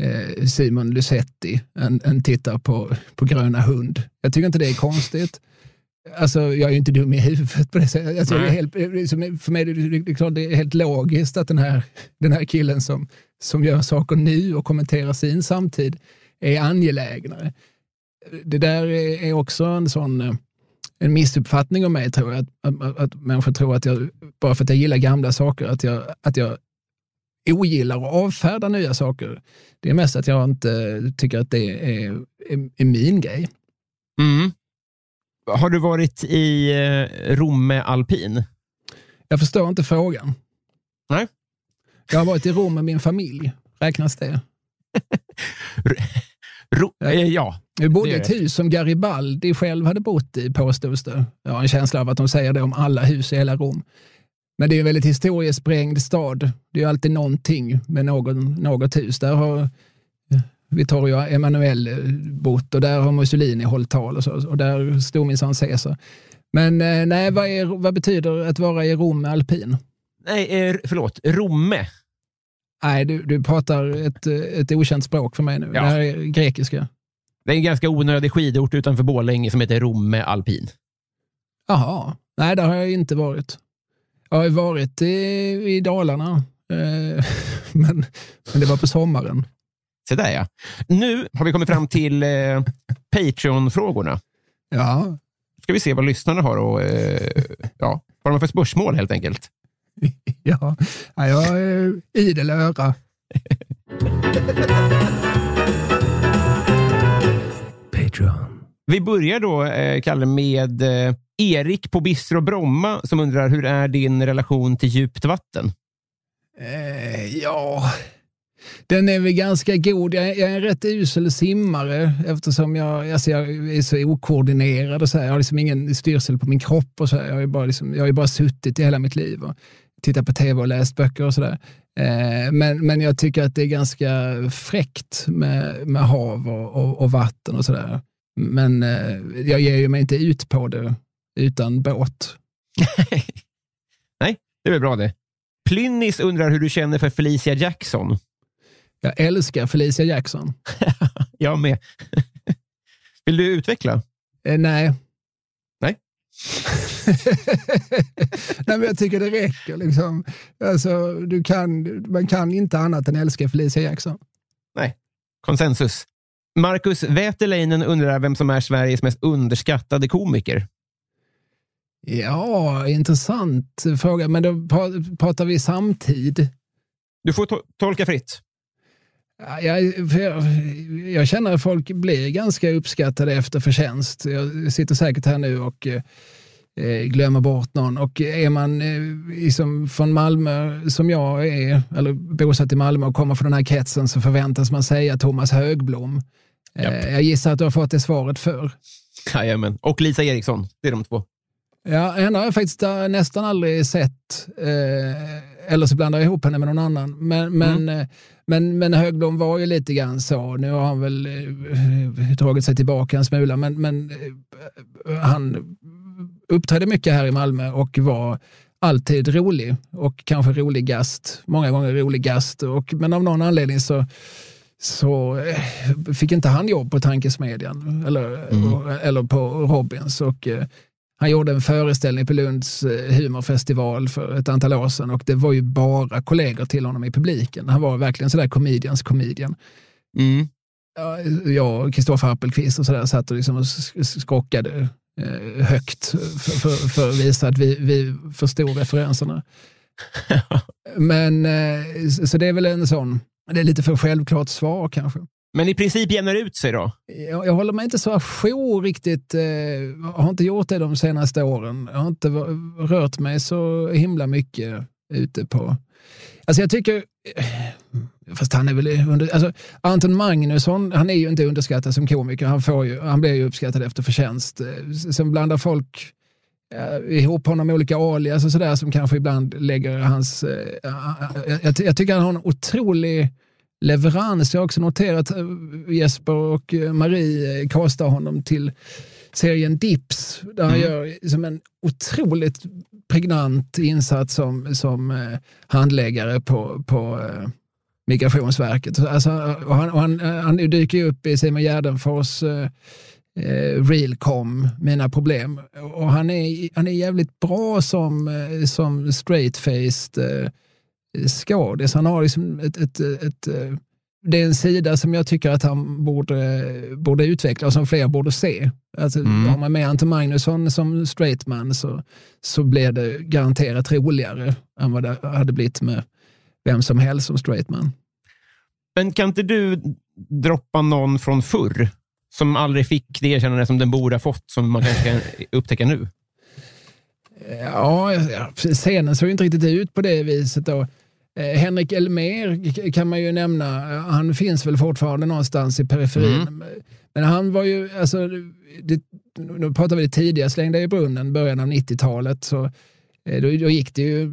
Speaker 2: eh, Simon Lusetti än, än tittar på, på Gröna hund. Jag tycker inte det är konstigt. Alltså, jag är ju inte dum i huvudet på det sättet. Alltså, helt, för mig är det, det, är det är helt logiskt att den här, den här killen som, som gör saker nu och kommenterar sin samtid är angelägnare. Det där är också en sån eh, en missuppfattning om mig, tror jag. Att, att, att människor tror att jag, bara för att jag gillar gamla saker, att jag, att jag ogillar och avfärdar nya saker. Det är mest att jag inte tycker att det är, är, är min grej.
Speaker 1: Mm. Har du varit i eh, Romme alpin?
Speaker 2: Jag förstår inte frågan.
Speaker 1: Nej.
Speaker 2: Jag har varit i Rom med min familj. Räknas det?
Speaker 1: Ro, eh, ja.
Speaker 2: Vi bodde i ett hus som Garibaldi själv hade bott i, påstås det. Jag har en känsla av att de säger det om alla hus i hela Rom. Men det är en väldigt historiesprängd stad. Det är alltid någonting med någon, något hus. Där har Vittorio Emanuele bott och där har Mussolini hållit tal och, så, och där stod minsann Caesar. Men eh, nej, vad, är, vad betyder att vara i Rom alpin?
Speaker 1: Nej, eh, förlåt, Romme.
Speaker 2: Nej, du, du pratar ett, ett okänt språk för mig nu. Ja. Det här är grekiska.
Speaker 1: Det är en ganska onödig skidort utanför Borlänge som heter Romme alpin.
Speaker 2: Jaha, nej, där har jag inte varit. Jag har varit i, i Dalarna, eh, men, men det var på sommaren.
Speaker 1: Se där ja. Nu har vi kommit fram till eh, Patreon-frågorna.
Speaker 2: Ja.
Speaker 1: ska vi se vad lyssnarna har och eh, ja, vad de har för spörsmål helt enkelt.
Speaker 2: ja, ja jag är idel öra.
Speaker 1: Patreon. Vi börjar då, eh, Kalle, med eh, Erik på Bistro Bromma som undrar hur är din relation till djupt vatten?
Speaker 2: Eh, ja, den är väl ganska god. Jag är, en rätt usel simmare eftersom jag, alltså jag är så okoordinerad. Och så här. Jag har liksom ingen styrsel på min kropp. och så här. Jag, har bara liksom, jag har bara suttit i hela mitt liv och tittat på tv och läst böcker och sådär. Eh, men, men jag tycker att det är ganska fräckt med, med hav och, och, och vatten och sådär. Men eh, jag ger ju mig inte ut på det utan båt.
Speaker 1: Nej, det är väl bra det. Plynnis undrar hur du känner för Felicia Jackson.
Speaker 2: Jag älskar Felicia Jackson.
Speaker 1: jag med. Vill du utveckla?
Speaker 2: Eh, nej.
Speaker 1: Nej?
Speaker 2: nej, men jag tycker det räcker. Liksom. Alltså, du kan, man kan inte annat än älska Felicia Jackson.
Speaker 1: Nej, konsensus. Marcus Wäterleinen undrar vem som är Sveriges mest underskattade komiker.
Speaker 2: Ja, intressant fråga, men då pratar vi samtid.
Speaker 1: Du får to tolka fritt.
Speaker 2: Jag, jag, jag känner att folk blir ganska uppskattade efter förtjänst. Jag sitter säkert här nu och eh, glömmer bort någon. Och är man eh, liksom från Malmö, som jag är, eller bosatt i Malmö och kommer från den här kretsen, så förväntas man säga Thomas Högblom. Eh, jag gissar att du har fått det svaret förr.
Speaker 1: Jajamän, och Lisa Eriksson. Det är de två.
Speaker 2: Ja, henne har jag faktiskt äh, nästan aldrig sett. Eh, eller så blandar jag ihop henne med någon annan. Men, men, mm. Eh, men, men Högblom var ju lite grann så. Nu har han väl eh, dragit sig tillbaka en smula, men, men eh, han uppträdde mycket här i Malmö och var alltid rolig och kanske rolig gast. Många gånger rolig gast. Och, men av någon anledning så så eh, fick inte han jobb på Tankesmedjan eller, mm. eller på Robins. Och, Han gjorde en föreställning på Lunds eh, humorfestival för ett antal år sedan och det var ju bara kollegor till honom i publiken. Han var verkligen sådär comedians comedian.
Speaker 1: Mm.
Speaker 2: Jag och Kristoffer Appelqvist och sådär satt och liksom skockade eh, högt för, för, för, att visa att vi, vi förstod referenserna. Men eh, så det är väl en sån, det är lite för självklart svar kanske.
Speaker 1: Men i princip jämnar ut sig då?
Speaker 2: Jag, jag håller mig inte så ajour riktigt. Eh, jag har inte gjort det de senaste åren. Jag har inte rört mig så himla mycket ute på... Alltså jag tycker... Eh, fast han är väl under, alltså Anton Magnusson, han är ju inte underskattad som komiker. Han, får ju, han blir ju uppskattad efter förtjänst. Eh, sen blandar folk ihop honom med olika alias och sådär som kanske ibland lägger hans... Jag, jag, tycker han har en otrolig leverans. Jag har också noterat eh, Jesper och eh, Marie kastar eh, honom till serien Dips där han mm. gör som en otroligt pregnant insats som, som handläggare på, på Migrationsverket. Alltså, och han, och han, han dyker upp i Simon Gärdenfors eh, Realcom, Mina problem. Och han är, han är jävligt bra som, som straight-faced skådis. Han har liksom ett, ett, ett, eh, det är en sida som jag tycker att han borde, borde utveckla och som fler borde se. Alltså, mm. Har man med Anton Magnusson som straightman så, så blir det garanterat roligare än vad det hade blivit med vem som helst som straightman.
Speaker 1: Men kan inte du droppa någon från förr som aldrig fick det erkännande som den borde ha fått, som man kanske kan upptäcka nu?
Speaker 2: Ja, scenen såg inte riktigt ut på det viset. Då. Eh, Henrik Elmer kan man ju nämna. Han finns väl fortfarande någonstans i periferin. Mm. Men han var ju, alltså, det, nu pratar vi det tidiga, slängde i brunnen, början av 90-talet. Så eh, då, då, gick det ju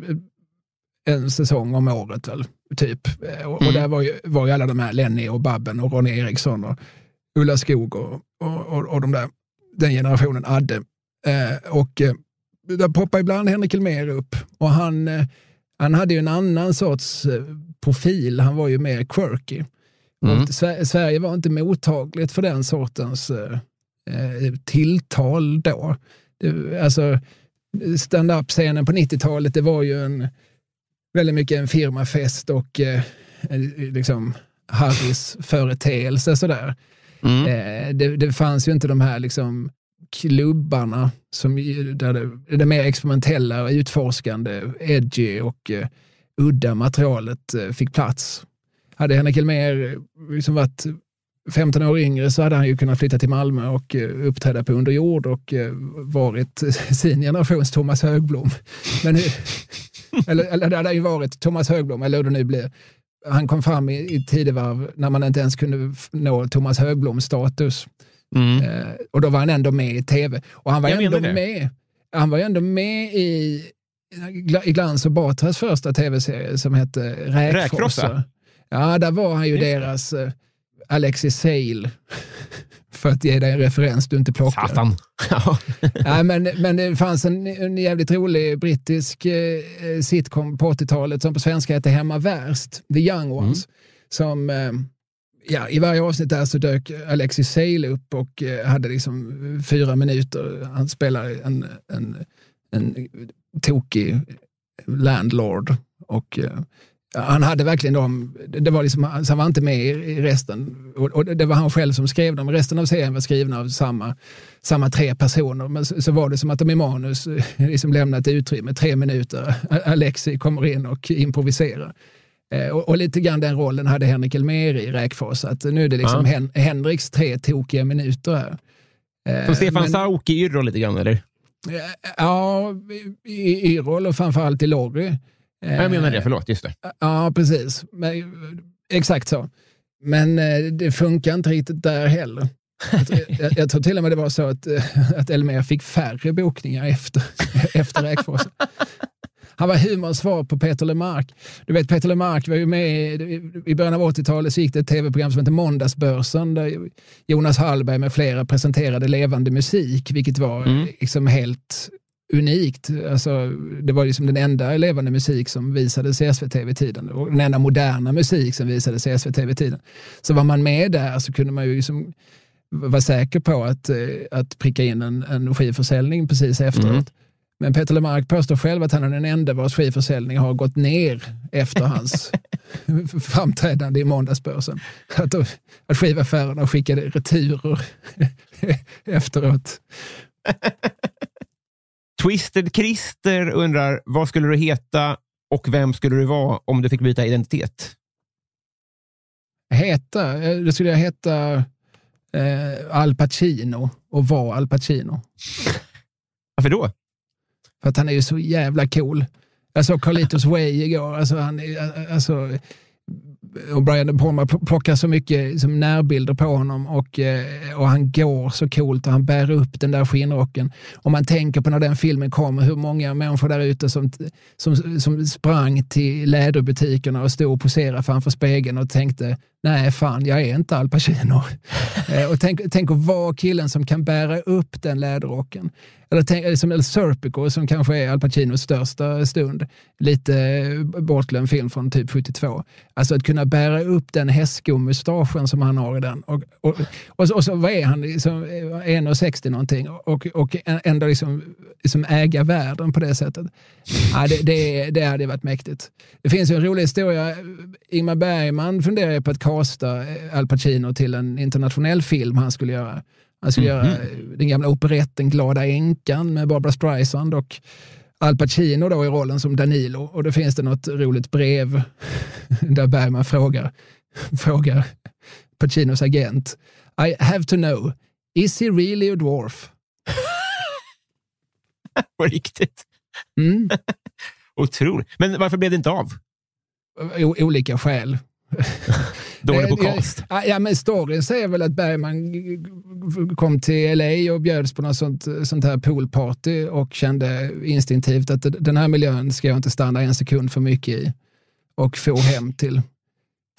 Speaker 2: en säsong om året väl, typ. Eh, och, mm. och där var ju, var ju alla de här, Lenny och Babben och Ronny Eriksson och Ulla Skog och, och, och, och de där, den generationen Adde. Eh, och eh, där poppar ibland Henrik Elmer upp och han eh, han hade ju en annan sorts eh, profil. Han var ju mer quirky. Mm. Sverige var inte mottagligt för den sortens eh, eh tilltal då. Det, alltså, stand-up-scenen på 90-talet, det var ju en, väldigt mycket en firmafest och eh, liksom Harrys företeelse sådär. Mm. Eh, det, det fanns ju inte de här liksom klubbarna som, där det, det mer experimentella och utforskande, edgy och uh, udda materialet uh, fick plats. Hade Henrik Elmér liksom varit 15 år yngre så hade han ju kunnat flytta till Malmö och uppträda på underjord och varit sin generations Thomas Högblom. Men, eller, eller det hade ju varit Thomas Högblom, eller hur det nu blir. Han kom fram i, i tidevarv när man inte ens kunde nå Thomas Högbloms status. Mm. Eh, och då var han ändå med i tv. Och han var, ändå med, han var ändå med i, i Glans och Batras första tv-serie som hette Räkfrossa. Ja, där var han ju deras uh, Alexis Sale. För att ge dig en referens du inte plockar.
Speaker 1: Satan.
Speaker 2: ja, men, men det fanns en, en jävligt rolig brittisk eh, sitcom på 80-talet som på svenska hette Hemma Värst, The Young Ones. Mm. Som eh, ja, i varje avsnitt där så dök Alexis Sale upp och eh, hade liksom eh, fyra minuter. Han spelar en, en, en tokig landlord och eh, han hade verkligen dem, det var liksom, han var inte med i resten. Och, och, det var han själv som skrev dem. Resten av serien var skrivna av samma, samma tre personer. Men så, så var det som att de i manus eh, liksom lämnat utrymme, tre minuter. Alexi kommer in och improviserar. Eh, och, och, lite grann den rollen hade Henrik Elmer i Räkfors. Att nu är det liksom ja. Hen Henriks tre tokiga minuter här.
Speaker 1: Som eh, Stefan Sauk i Yrrol lite grann, eller? Eh,
Speaker 2: ja, i Yrrol och framförallt i Lorry.
Speaker 1: Jag menar det, förlåt. Just det.
Speaker 2: Ja, precis. Men, exakt så. Men det funkar inte riktigt där heller. Jag, jag, tror till och med det var så att, att Elmer fick färre bokningar efter, efter Räkfors. Han var humorns svar på Peter Lemark. Du vet, Peter Lemark var ju med i början av 80-talet så gick det ett tv-program som hette Måndagsbörsen där Jonas Hallberg med flera presenterade levande musik, vilket var mm. liksom helt unikt. Alltså, det var liksom den enda levande musik som visades i SVT vid tiden och den enda moderna musik som visades i SVT vid tiden. Så var man med där så kunde man ju liksom var säker på att, eh, att pricka in en, en skivförsäljning precis efteråt. Mm. Men Peter Lemark påstår själv att han är den enda vars skivförsäljning har gått ner efter hans framträdande i måndagsbörsen. Att, att skivaffärerna skickade returer efteråt.
Speaker 1: Twisted Christer undrar, vad skulle du heta och vem skulle du vara om du fick byta identitet?
Speaker 2: Heta? Eh, det skulle jag heta eh, Al Pacino och vara Al Pacino.
Speaker 1: Varför då?
Speaker 2: För att han är ju så jävla cool. Jag såg Carlitos Way igår. Alltså, han, alltså, och Brian De Palma plockar så mycket som närbilder på honom och, eh, och han går så coolt och han bär upp den där skinnrocken. Om man tänker på när den filmen kom, hur många människor där ute som, som, som sprang till läderbutikerna och stod och poserade framför spegeln och tänkte nej fan, jag är inte Al Pacino. Eh, och tänk, tänk att vara killen som kan bära upp den läderrocken. Eller tänk, som El Serpico som kanske är Al Pacinos största stund. Lite eh, bortglömd film från typ 72. Alltså att kunna bära upp den hästskomustaschen som han har i den. Och, och, och, så, och så vad är han, liksom, 1,60 någonting och, och ändå liksom, liksom äga världen på det sättet. Ja, det, det, det hade varit mäktigt. Det finns en rolig historia. Ingmar Bergman funderar på att kasta Al Pacino till en internationell film han skulle göra. Han skulle mm -hmm. göra den gamla operetten Glada änkan med Barbara Streisand och Al Pacino då i rollen som Danilo. Och då finns det något roligt brev där Bergman frågar, frågar Pacinos agent. I have to know, is he really a dwarf?
Speaker 1: På riktigt? Mm. Otroligt. Men varför blev det inte av?
Speaker 2: O olika skäl.
Speaker 1: Dålig på cast.
Speaker 2: Ja, men storyn säger väl att Bergman kom till LA och bjöds på något sånt, sånt här poolparty och kände instinktivt att den här miljön ska jag inte stanna en sekund för mycket i. Och få hem till,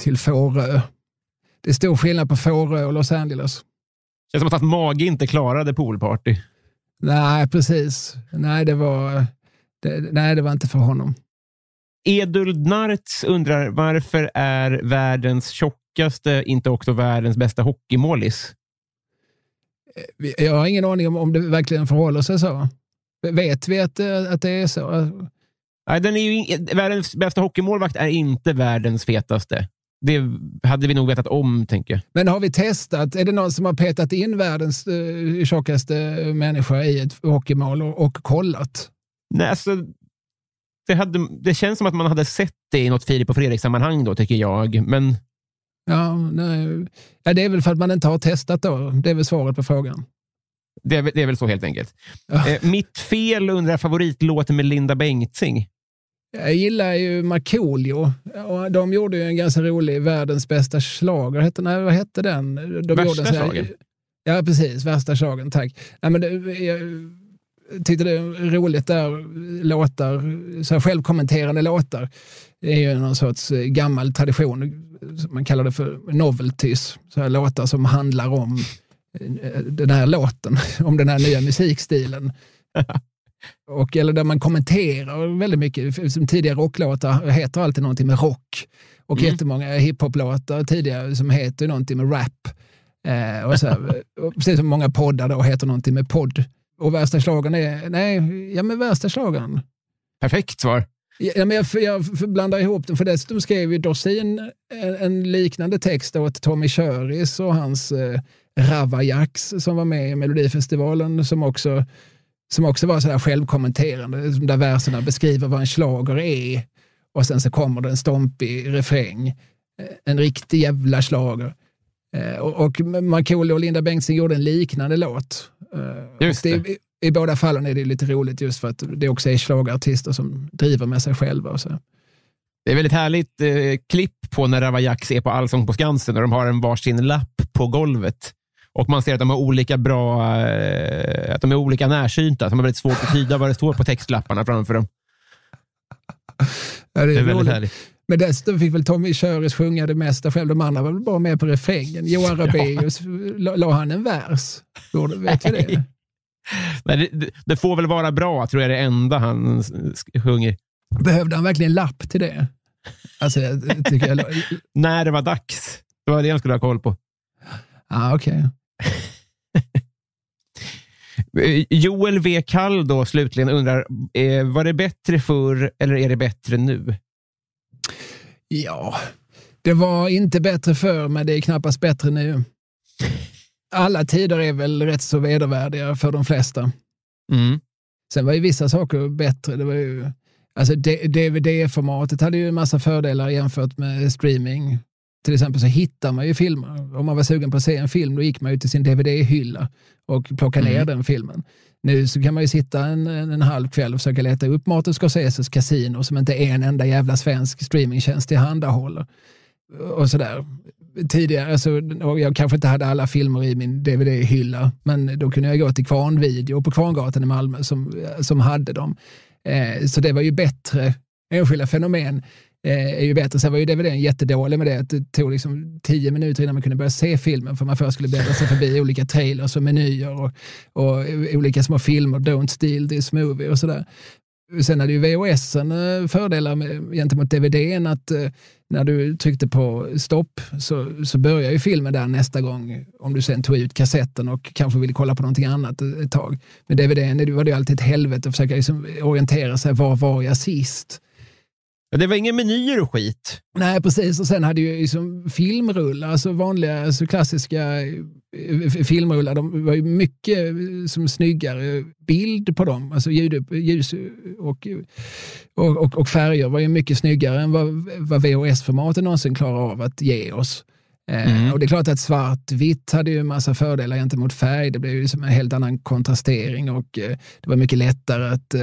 Speaker 2: till Fårö. Det är stor skillnad på Fårö och Los Angeles.
Speaker 1: Det känns som att Mage inte klarade poolparty.
Speaker 2: Nej, precis. Nej, det var, det, nej, det var inte för honom.
Speaker 1: Eduld Narts undrar varför är världens tjockaste inte också världens bästa hockeymålis?
Speaker 2: Eh, jag har ingen aning om, om det verkligen förhåller sig så. Vet vi att, eh, att det är så?
Speaker 1: Nej, den är ju, världens bästa hockeymålvakt är inte världens fetaste. Det hade vi nog vetat om, tänker jag.
Speaker 2: Men har vi testat? Är det någon som har petat in världens uh, tjockaste människa i ett hockeymål och, och kollat?
Speaker 1: Nej, alltså, det, hade, det känns som att man hade sett det i något Filip och Fredrik-sammanhang då, tycker jag. Men...
Speaker 2: Ja, nej. ja, det är väl för att man inte har testat då. Det är väl svaret på frågan.
Speaker 1: Det är, det är väl så helt enkelt. Ja. Eh, mitt fel undrar favoritlåten med Linda Bengtzing.
Speaker 2: Jag gillar ju Markoolio. De gjorde ju en ganska rolig Världens bästa slager. Hette, nej, vad hette den? De
Speaker 1: Värsta slagen?
Speaker 2: Ja, precis. Värsta slagen, tack. Nej, men det, jag, tyckte det är roligt där, låtar, så här självkommenterande låtar. Det är ju någon sorts eh, gammal tradition, man kallar det för novelties, så här låtar som handlar om eh, den här låten, om den här nya musikstilen. Och, eller där man kommenterar väldigt mycket, som tidigare rocklåtar heter alltid någonting med rock. Och mm. jättemånga hiphop-låtar tidigare som heter någonting med rap. Eh, och så och precis som många poddar då heter någonting med podd. Och värsta slagen är, nej, ja men värsta slagen.
Speaker 1: Perfekt svar.
Speaker 2: Ja, men jag, jag blandar ihop den, för dessutom skrev ju Dorsin en, en liknande text åt Tommy Köris och hans eh, Ravajaks som var med i Melodifestivalen som också, som också var sådär självkommenterande, där verserna beskriver vad en slager är och sen så kommer det en stompig refräng. Eh, en riktig jävla slager. Eh, och, och Markoolio och Linda Bengtzing gjorde en liknande låt.
Speaker 1: Eh, just det. det.
Speaker 2: I båda fallen är det lite roligt just för att det också är slagartister som driver med sig själva. Och så.
Speaker 1: Det är väldigt härligt eh, klipp på när Ravaillacs är på Allsång på Skansen och de har en varsin lapp på golvet. Och man ser att de har olika bra, eh, att de är olika närsynta. De har väldigt svårt att tyda vad det står på textlapparna framför dem.
Speaker 2: Ja, det, är det är väldigt härligt. Men dessutom fick väl Tommy Köris sjunga det mesta själv. De andra var väl bara med på refrängen. Johan Rabaeus, ja. la han en vers? Vet vi det?
Speaker 1: Nej, det, det, får väl vara bra, tror jag det enda han sjunger.
Speaker 2: Behövde han verkligen lapp till det? Alltså, jag, jag...
Speaker 1: När det var dags. Det var det jag skulle ha koll på.
Speaker 2: Ah, okay.
Speaker 1: Joel V. Kall då slutligen undrar, eh, var det bättre förr eller är det bättre nu?
Speaker 2: Ja, det var inte bättre förr, men det är knappast bättre nu. Alla tider är väl rätt så vedervärdiga för de flesta.
Speaker 1: Mm.
Speaker 2: Sen var ju vissa saker bättre. Det var ju, alltså DVD-formatet hade ju en massa fördelar jämfört med streaming. Till exempel så hittar man ju filmer. Om man var sugen på att se en film, då gick man ju till sin DVD-hylla och plockade ner mm. den filmen. Nu så kan man ju sitta en, en, en halv kväll och försöka leta upp Martin Scorseses Casino som inte en enda jävla svensk streamingtjänst tillhandahåller. Och sådär. Tidigare, alltså, jag kanske inte hade alla filmer i min DVD-hylla, men då kunde jag gå till Kvarnvideo på Kvarngatan i Malmö som, som hade dem. Eh, så det var ju bättre enskilda fenomen Eh, är ju bättre. Sen var ju DVDn jättedålig med det. Att det tog liksom tio minuter innan man kunde börja se filmen för man först skulle bläddra sig förbi olika trailers och menyer och, och olika små filmer. Don't steal this movie och sådär. Sen hade ju VHS eh, fördelar med, gentemot DVDn att eh, när du tryckte på stopp så, så börjar ju filmen där nästa gång. Om du sen tog ut kassetten och kanske ville kolla på någonting annat eh, ett tag. Med DVDn var det ju alltid ett helvete att försöka liksom orientera sig. Var var jag sist?
Speaker 1: Det var inga menyer och skit.
Speaker 2: Nej, precis. Och sen hade ju liksom filmrullar, alltså vanliga alltså klassiska eh, filmrullar, de var ju mycket eh, som snyggare bild på dem. Alltså ljud, ljus och, och, och, och, färger var ju mycket snyggare än vad, vad VHS-formatet någonsin klarar av att ge oss. Eh, mm. Och det är klart att svartvitt hade ju en massa fördelar gentemot färg. Det blev ju som en helt annan kontrastering och det var mycket lättare att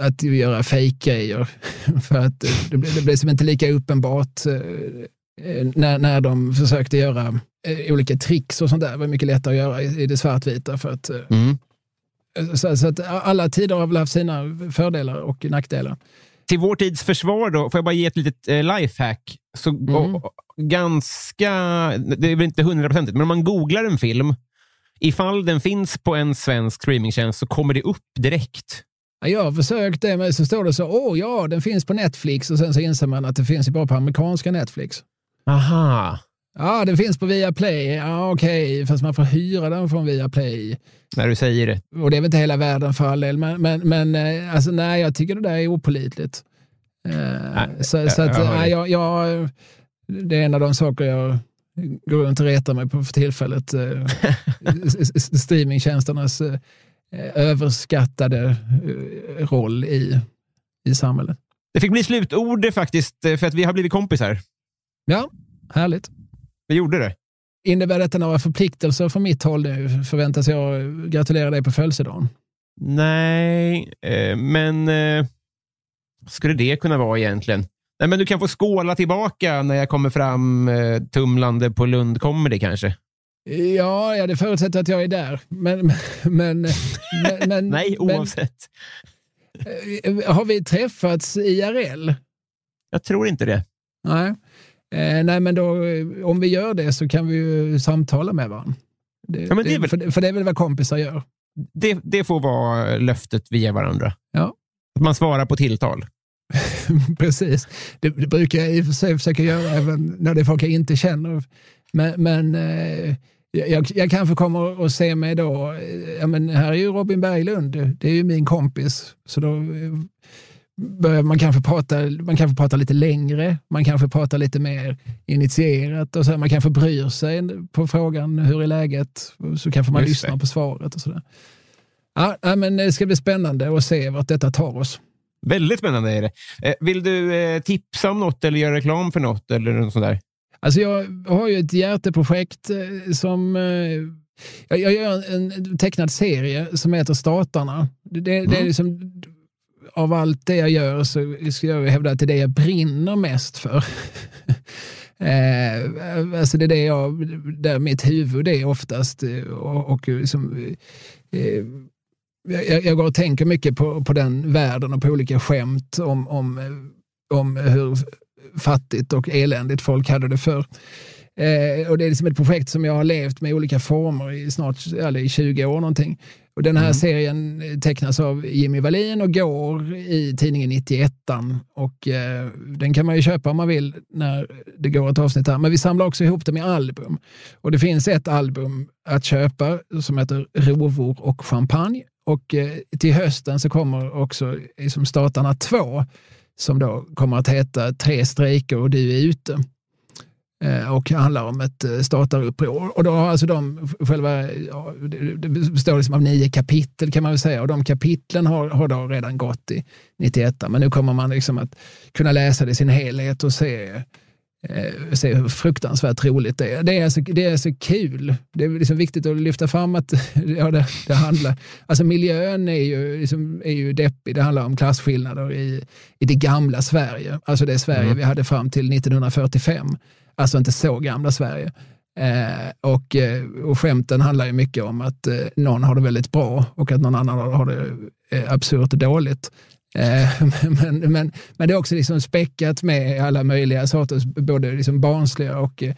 Speaker 2: att göra fejkgrejer. För att det blev, det blev som inte lika uppenbart eh, när, när de försökte göra eh, olika tricks och sånt där. Det var mycket lättare att göra i, det svartvita. För att, eh, mm. så, så, att alla tider har väl haft sina fördelar och nackdelar.
Speaker 1: Till vår tids försvar då, får jag bara ge ett litet eh, lifehack. Så, mm. och, ganska, det är väl inte hundraprocentigt, men om man googlar en film, ifall den finns på en svensk streamingtjänst så kommer det upp direkt.
Speaker 2: Jag har försökt det, men så står det så, åh ja, den finns på Netflix och sen så inser man att det finns ju bara på amerikanska Netflix.
Speaker 1: Aha.
Speaker 2: Ja, den finns på Viaplay. Ja, okej, okay. fast man får hyra den från Viaplay.
Speaker 1: När du säger det.
Speaker 2: Och det är väl inte hela världen för all del, men, men, men eh, alltså, nej, jag tycker det där är opolitligt. Uh, nej, så, så att, nej, jag, jag, det är en av de saker jag går runt och retar mig på för tillfället. Uh, streamingtjänsternas Eh, överskattade eh, roll i, i samhället.
Speaker 1: Det fick bli slutord faktiskt, eh, för att vi har blivit kompisar.
Speaker 2: Ja, härligt.
Speaker 1: Vi gjorde det.
Speaker 2: Innebär detta några förpliktelser från mitt håll nu? Förväntas jag gratulera dig på födelsedagen?
Speaker 1: Nej, men skulle det kunna vara egentligen? Nej, men du kan få skåla tillbaka när jag kommer fram tumlande på Lund Comedy kanske.
Speaker 2: Ja, ja, det förutsätter att jag är där. Men, men, men, men
Speaker 1: Nej, oavsett.
Speaker 2: Men, eh, har vi träffats IRL?
Speaker 1: Jag tror inte det.
Speaker 2: Nej. Eh, nej, men då, om vi gör det så kan vi ju samtala med varandra. Det, ja, det väl, för, för, det är väl vad kompisar gör?
Speaker 1: Det, det får vara löftet vi ger varandra.
Speaker 2: Ja.
Speaker 1: Att man svarar på tilltal.
Speaker 2: Precis. Det, det, brukar jag i och för sig försöka göra även när det är folk jag inte känner. Men, men eh, jag, jag kanske kommer att se mig då, ja men här är ju Robin Berglund, det är ju min kompis. Så då eh, börjar man kanske prata, man kanske prata lite längre, man kanske pratar lite mer initierat och så man kanske bryr sig på frågan hur är läget? Så kanske man Just lyssnar det. på svaret och sådär. Ja, men det ska bli spännande att se vart detta tar oss.
Speaker 1: Väldigt spännande är det. Eh, vill du eh, tipsa om något eller göra reklam för något eller något sånt där?
Speaker 2: Alltså jag har ju ett hjärteprojekt eh, som... Eh, jag gör en tecknad serie som heter Statarna. Det, mm. det är mm. liksom, av allt det jag gör så ska jag hävda att det är det jag brinner mest för. eh, alltså det är det jag, där mitt huvud är oftast. Och, och liksom, eh, jag, jag går och tänker mycket på, på den världen och på olika skämt om, om, om hur fattigt och eländigt folk hade det för. Eh, och det är liksom ett projekt som jag har levt med i olika former i snart eller i 20 år någonting. Och den här mm. serien tecknas av Jimmy Wallin och går i tidningen 91 och eh, den kan man ju köpa om man vill när det går ett avsnitt här. Men vi samlar också ihop dem i album. Och det finns ett album att köpa som heter Rovor och champagne. Och eh, till hösten så kommer också liksom Statarna 2 som då kommer att heta Tre strejker och du är ute. Eh, och handlar om ett startaruppror stataruppror. Och då har alltså de själva, ja, det består liksom av nio kapitel kan man väl säga och de kapitlen har, har då redan gått i 91. Men nu kommer man liksom att kunna läsa det i sin helhet och se, se hur fruktansvärt roligt det är. Det är alltså, det är alltså kul. Det är liksom viktigt att lyfta fram att ja, det, det handlar, alltså miljön är ju, liksom, är ju deppig. Det handlar om klasskillnader i, i det gamla Sverige, alltså det Sverige mm. vi hade fram till 1945 Alltså inte så gamla Sverige. Eh, och, eh, och skämten handlar ju mycket om att eh, någon har det väldigt bra och att någon annan har det eh, absurt dåligt. Eh, men, men, men det är också liksom späckat med alla möjliga sorters, både liksom barnsliga och eh,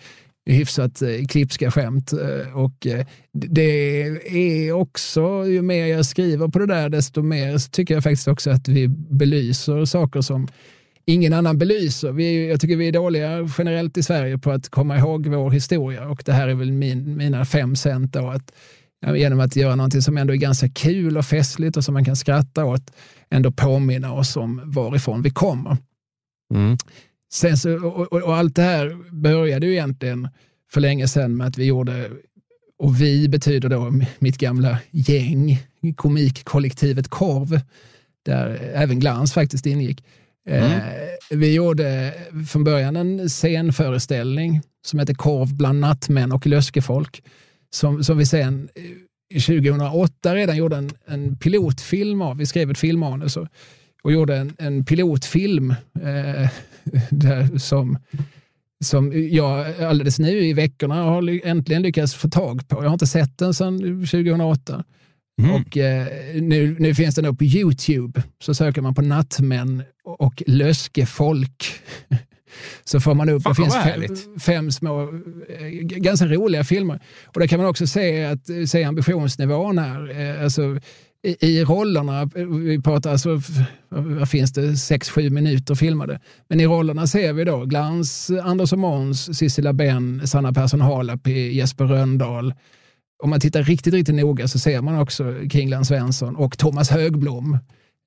Speaker 2: hyfsat eh, klipska skämt. Och det är också, ju mer jag skriver på det där, desto mer tycker jag faktiskt också att vi belyser saker som ingen annan belyser. Vi, jag tycker vi är dåliga generellt i Sverige på att komma ihåg vår historia och det här är väl min, mina fem cent då, att genom att göra någonting som ändå är ganska kul och festligt och som man kan skratta åt, ändå påminna oss om varifrån vi kommer. Mm. Sen så, och, och, och, allt det här började ju egentligen för länge sedan med att vi gjorde, och vi betyder då mitt gamla gäng, komikkollektivet Korv, där även Glans faktiskt ingick. Mm. Eh, vi gjorde från början en scenföreställning som heter Korv bland nattmän och löskefolk. Som, som vi sen 2008 redan gjorde en, en pilotfilm av. Vi skrev ett filmmanus och, och gjorde en, en pilotfilm eh, där som, som jag alldeles nu i veckorna har äntligen lyckats få tag på. Jag har inte sett den sedan 2008. Mm. Och eh, nu, nu finns den upp på YouTube. Så söker man på nattmän och löskefolk. Så får man upp, Fan, det finns fem, fem, små, eh, ganska roliga filmer. Och där kan man också se, att, se ambitionsnivån här. Eh, alltså, i, i rollerna, vi pratar alltså, vad finns det, sex, sju minuter filmade. Men i rollerna ser vi då Glans, Anders och Måns, Sissela Benn, Sanna Persson Halapi, Jesper Röndahl, om man tittar riktigt, riktigt noga så ser man också Kringland Svensson och Thomas Högblom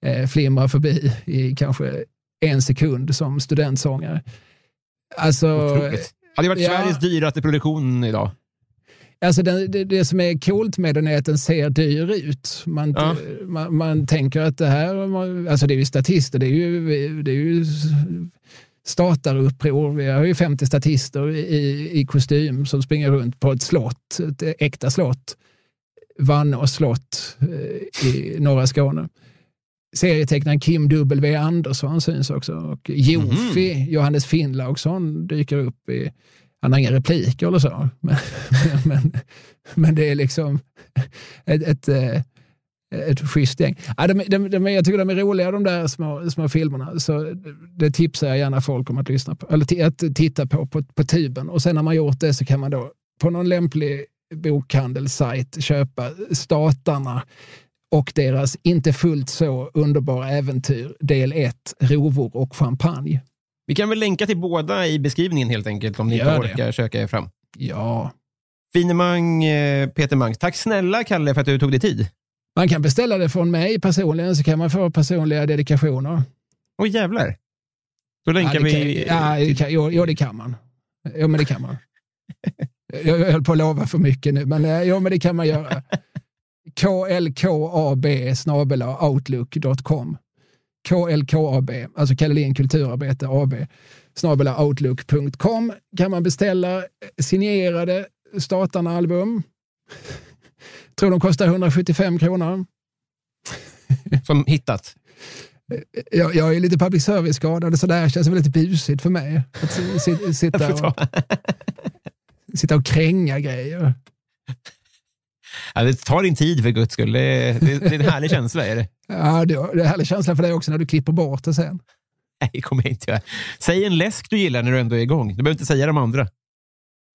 Speaker 2: eh, flimra förbi i kanske en sekund som studentsångare. Alltså,
Speaker 1: Otroligt. Hade varit ja, Sveriges dyraste produktion idag.
Speaker 2: Alltså det, det, det, som är coolt med den är att den ser dyr ut. Man, ja. man, man, tänker att det här, alltså det är ju statister, det är ju, det är ju stataruppror. Vi har ju 50 statister i, i kostym som springer runt på ett slott, ett äkta slott. Vannås slott eh, i norra Skåne. Serietecknaren Kim W Andersson syns också och Jofi, mm. Johannes Finnlaugsson dyker upp i han har inga repliker eller så, men, men, men det är liksom ett, ett, eh, ett schysst gäng. Ja, de, de, de, jag tycker de är roliga de där små, små filmerna. Så det tipsar jag gärna folk om att lyssna på, eller att titta på, på på tuben. Och sen när man gjort det så kan man då på någon lämplig bokhandelssajt köpa Statarna och deras inte fullt så underbara äventyr del 1, Rovor och champagne.
Speaker 1: Vi kan väl länka till båda i beskrivningen helt enkelt om ni Gör inte orkar det. söka er fram.
Speaker 2: Ja.
Speaker 1: Finemang eh, Peter Mangs. Tack snälla Kalle för att du tog dig tid.
Speaker 2: Man kan beställa det från mig personligen så kan man få personliga dedikationer.
Speaker 1: Åh jävlar. Då länkar
Speaker 2: ja,
Speaker 1: vi...
Speaker 2: ja, det kan, jo, jo, det kan man. Jo, men det kan man. jag, höll på att lova för mycket nu, men eh, jo, men det kan man göra. klkab outlook.com KLKAB, alltså Kallelin Kulturarbete AB, outlook.com kan man beställa signerade Statarna-album. Tror de kostar 175 kronor.
Speaker 1: Som hittat?
Speaker 2: Jag, jag är lite public service-skadad, så det här känns väldigt busigt för mig. Att sitta och, sitta och kränga grejer.
Speaker 1: Ja, det tar din tid för guds skull. Det är, det är en härlig känsla. Är det?
Speaker 2: Ja, det är en härlig känsla för dig också när du klipper bort det sen.
Speaker 1: Nej, det kommer jag inte göra. Säg en läsk du gillar när du ändå är igång. Du behöver inte säga de andra.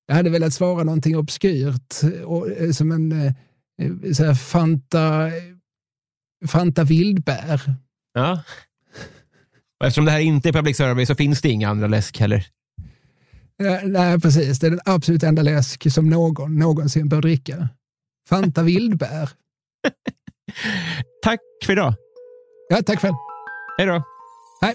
Speaker 2: Jag hade velat svara någonting obskyrt och, eh, som en eh, så här, Fanta, Fanta vildbär.
Speaker 1: Ja. Och eftersom det här inte är public service så finns det inga andra läsk heller.
Speaker 2: Ja, nej, precis. Det är den absolut enda läsk som någon någonsin bör dricka. Fanta vildbär.
Speaker 1: Tack för idag.
Speaker 2: Ja, tack själv.
Speaker 1: Hej då.
Speaker 2: Hej.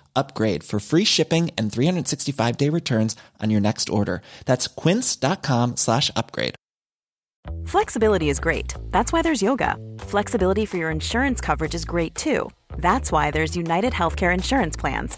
Speaker 3: upgrade for free shipping and 365 day returns on your next order. That's quince.com slash upgrade.
Speaker 4: Flexibility is great. That's why there's yoga. Flexibility for your insurance coverage is great too. That's why there's United Healthcare Insurance Plans.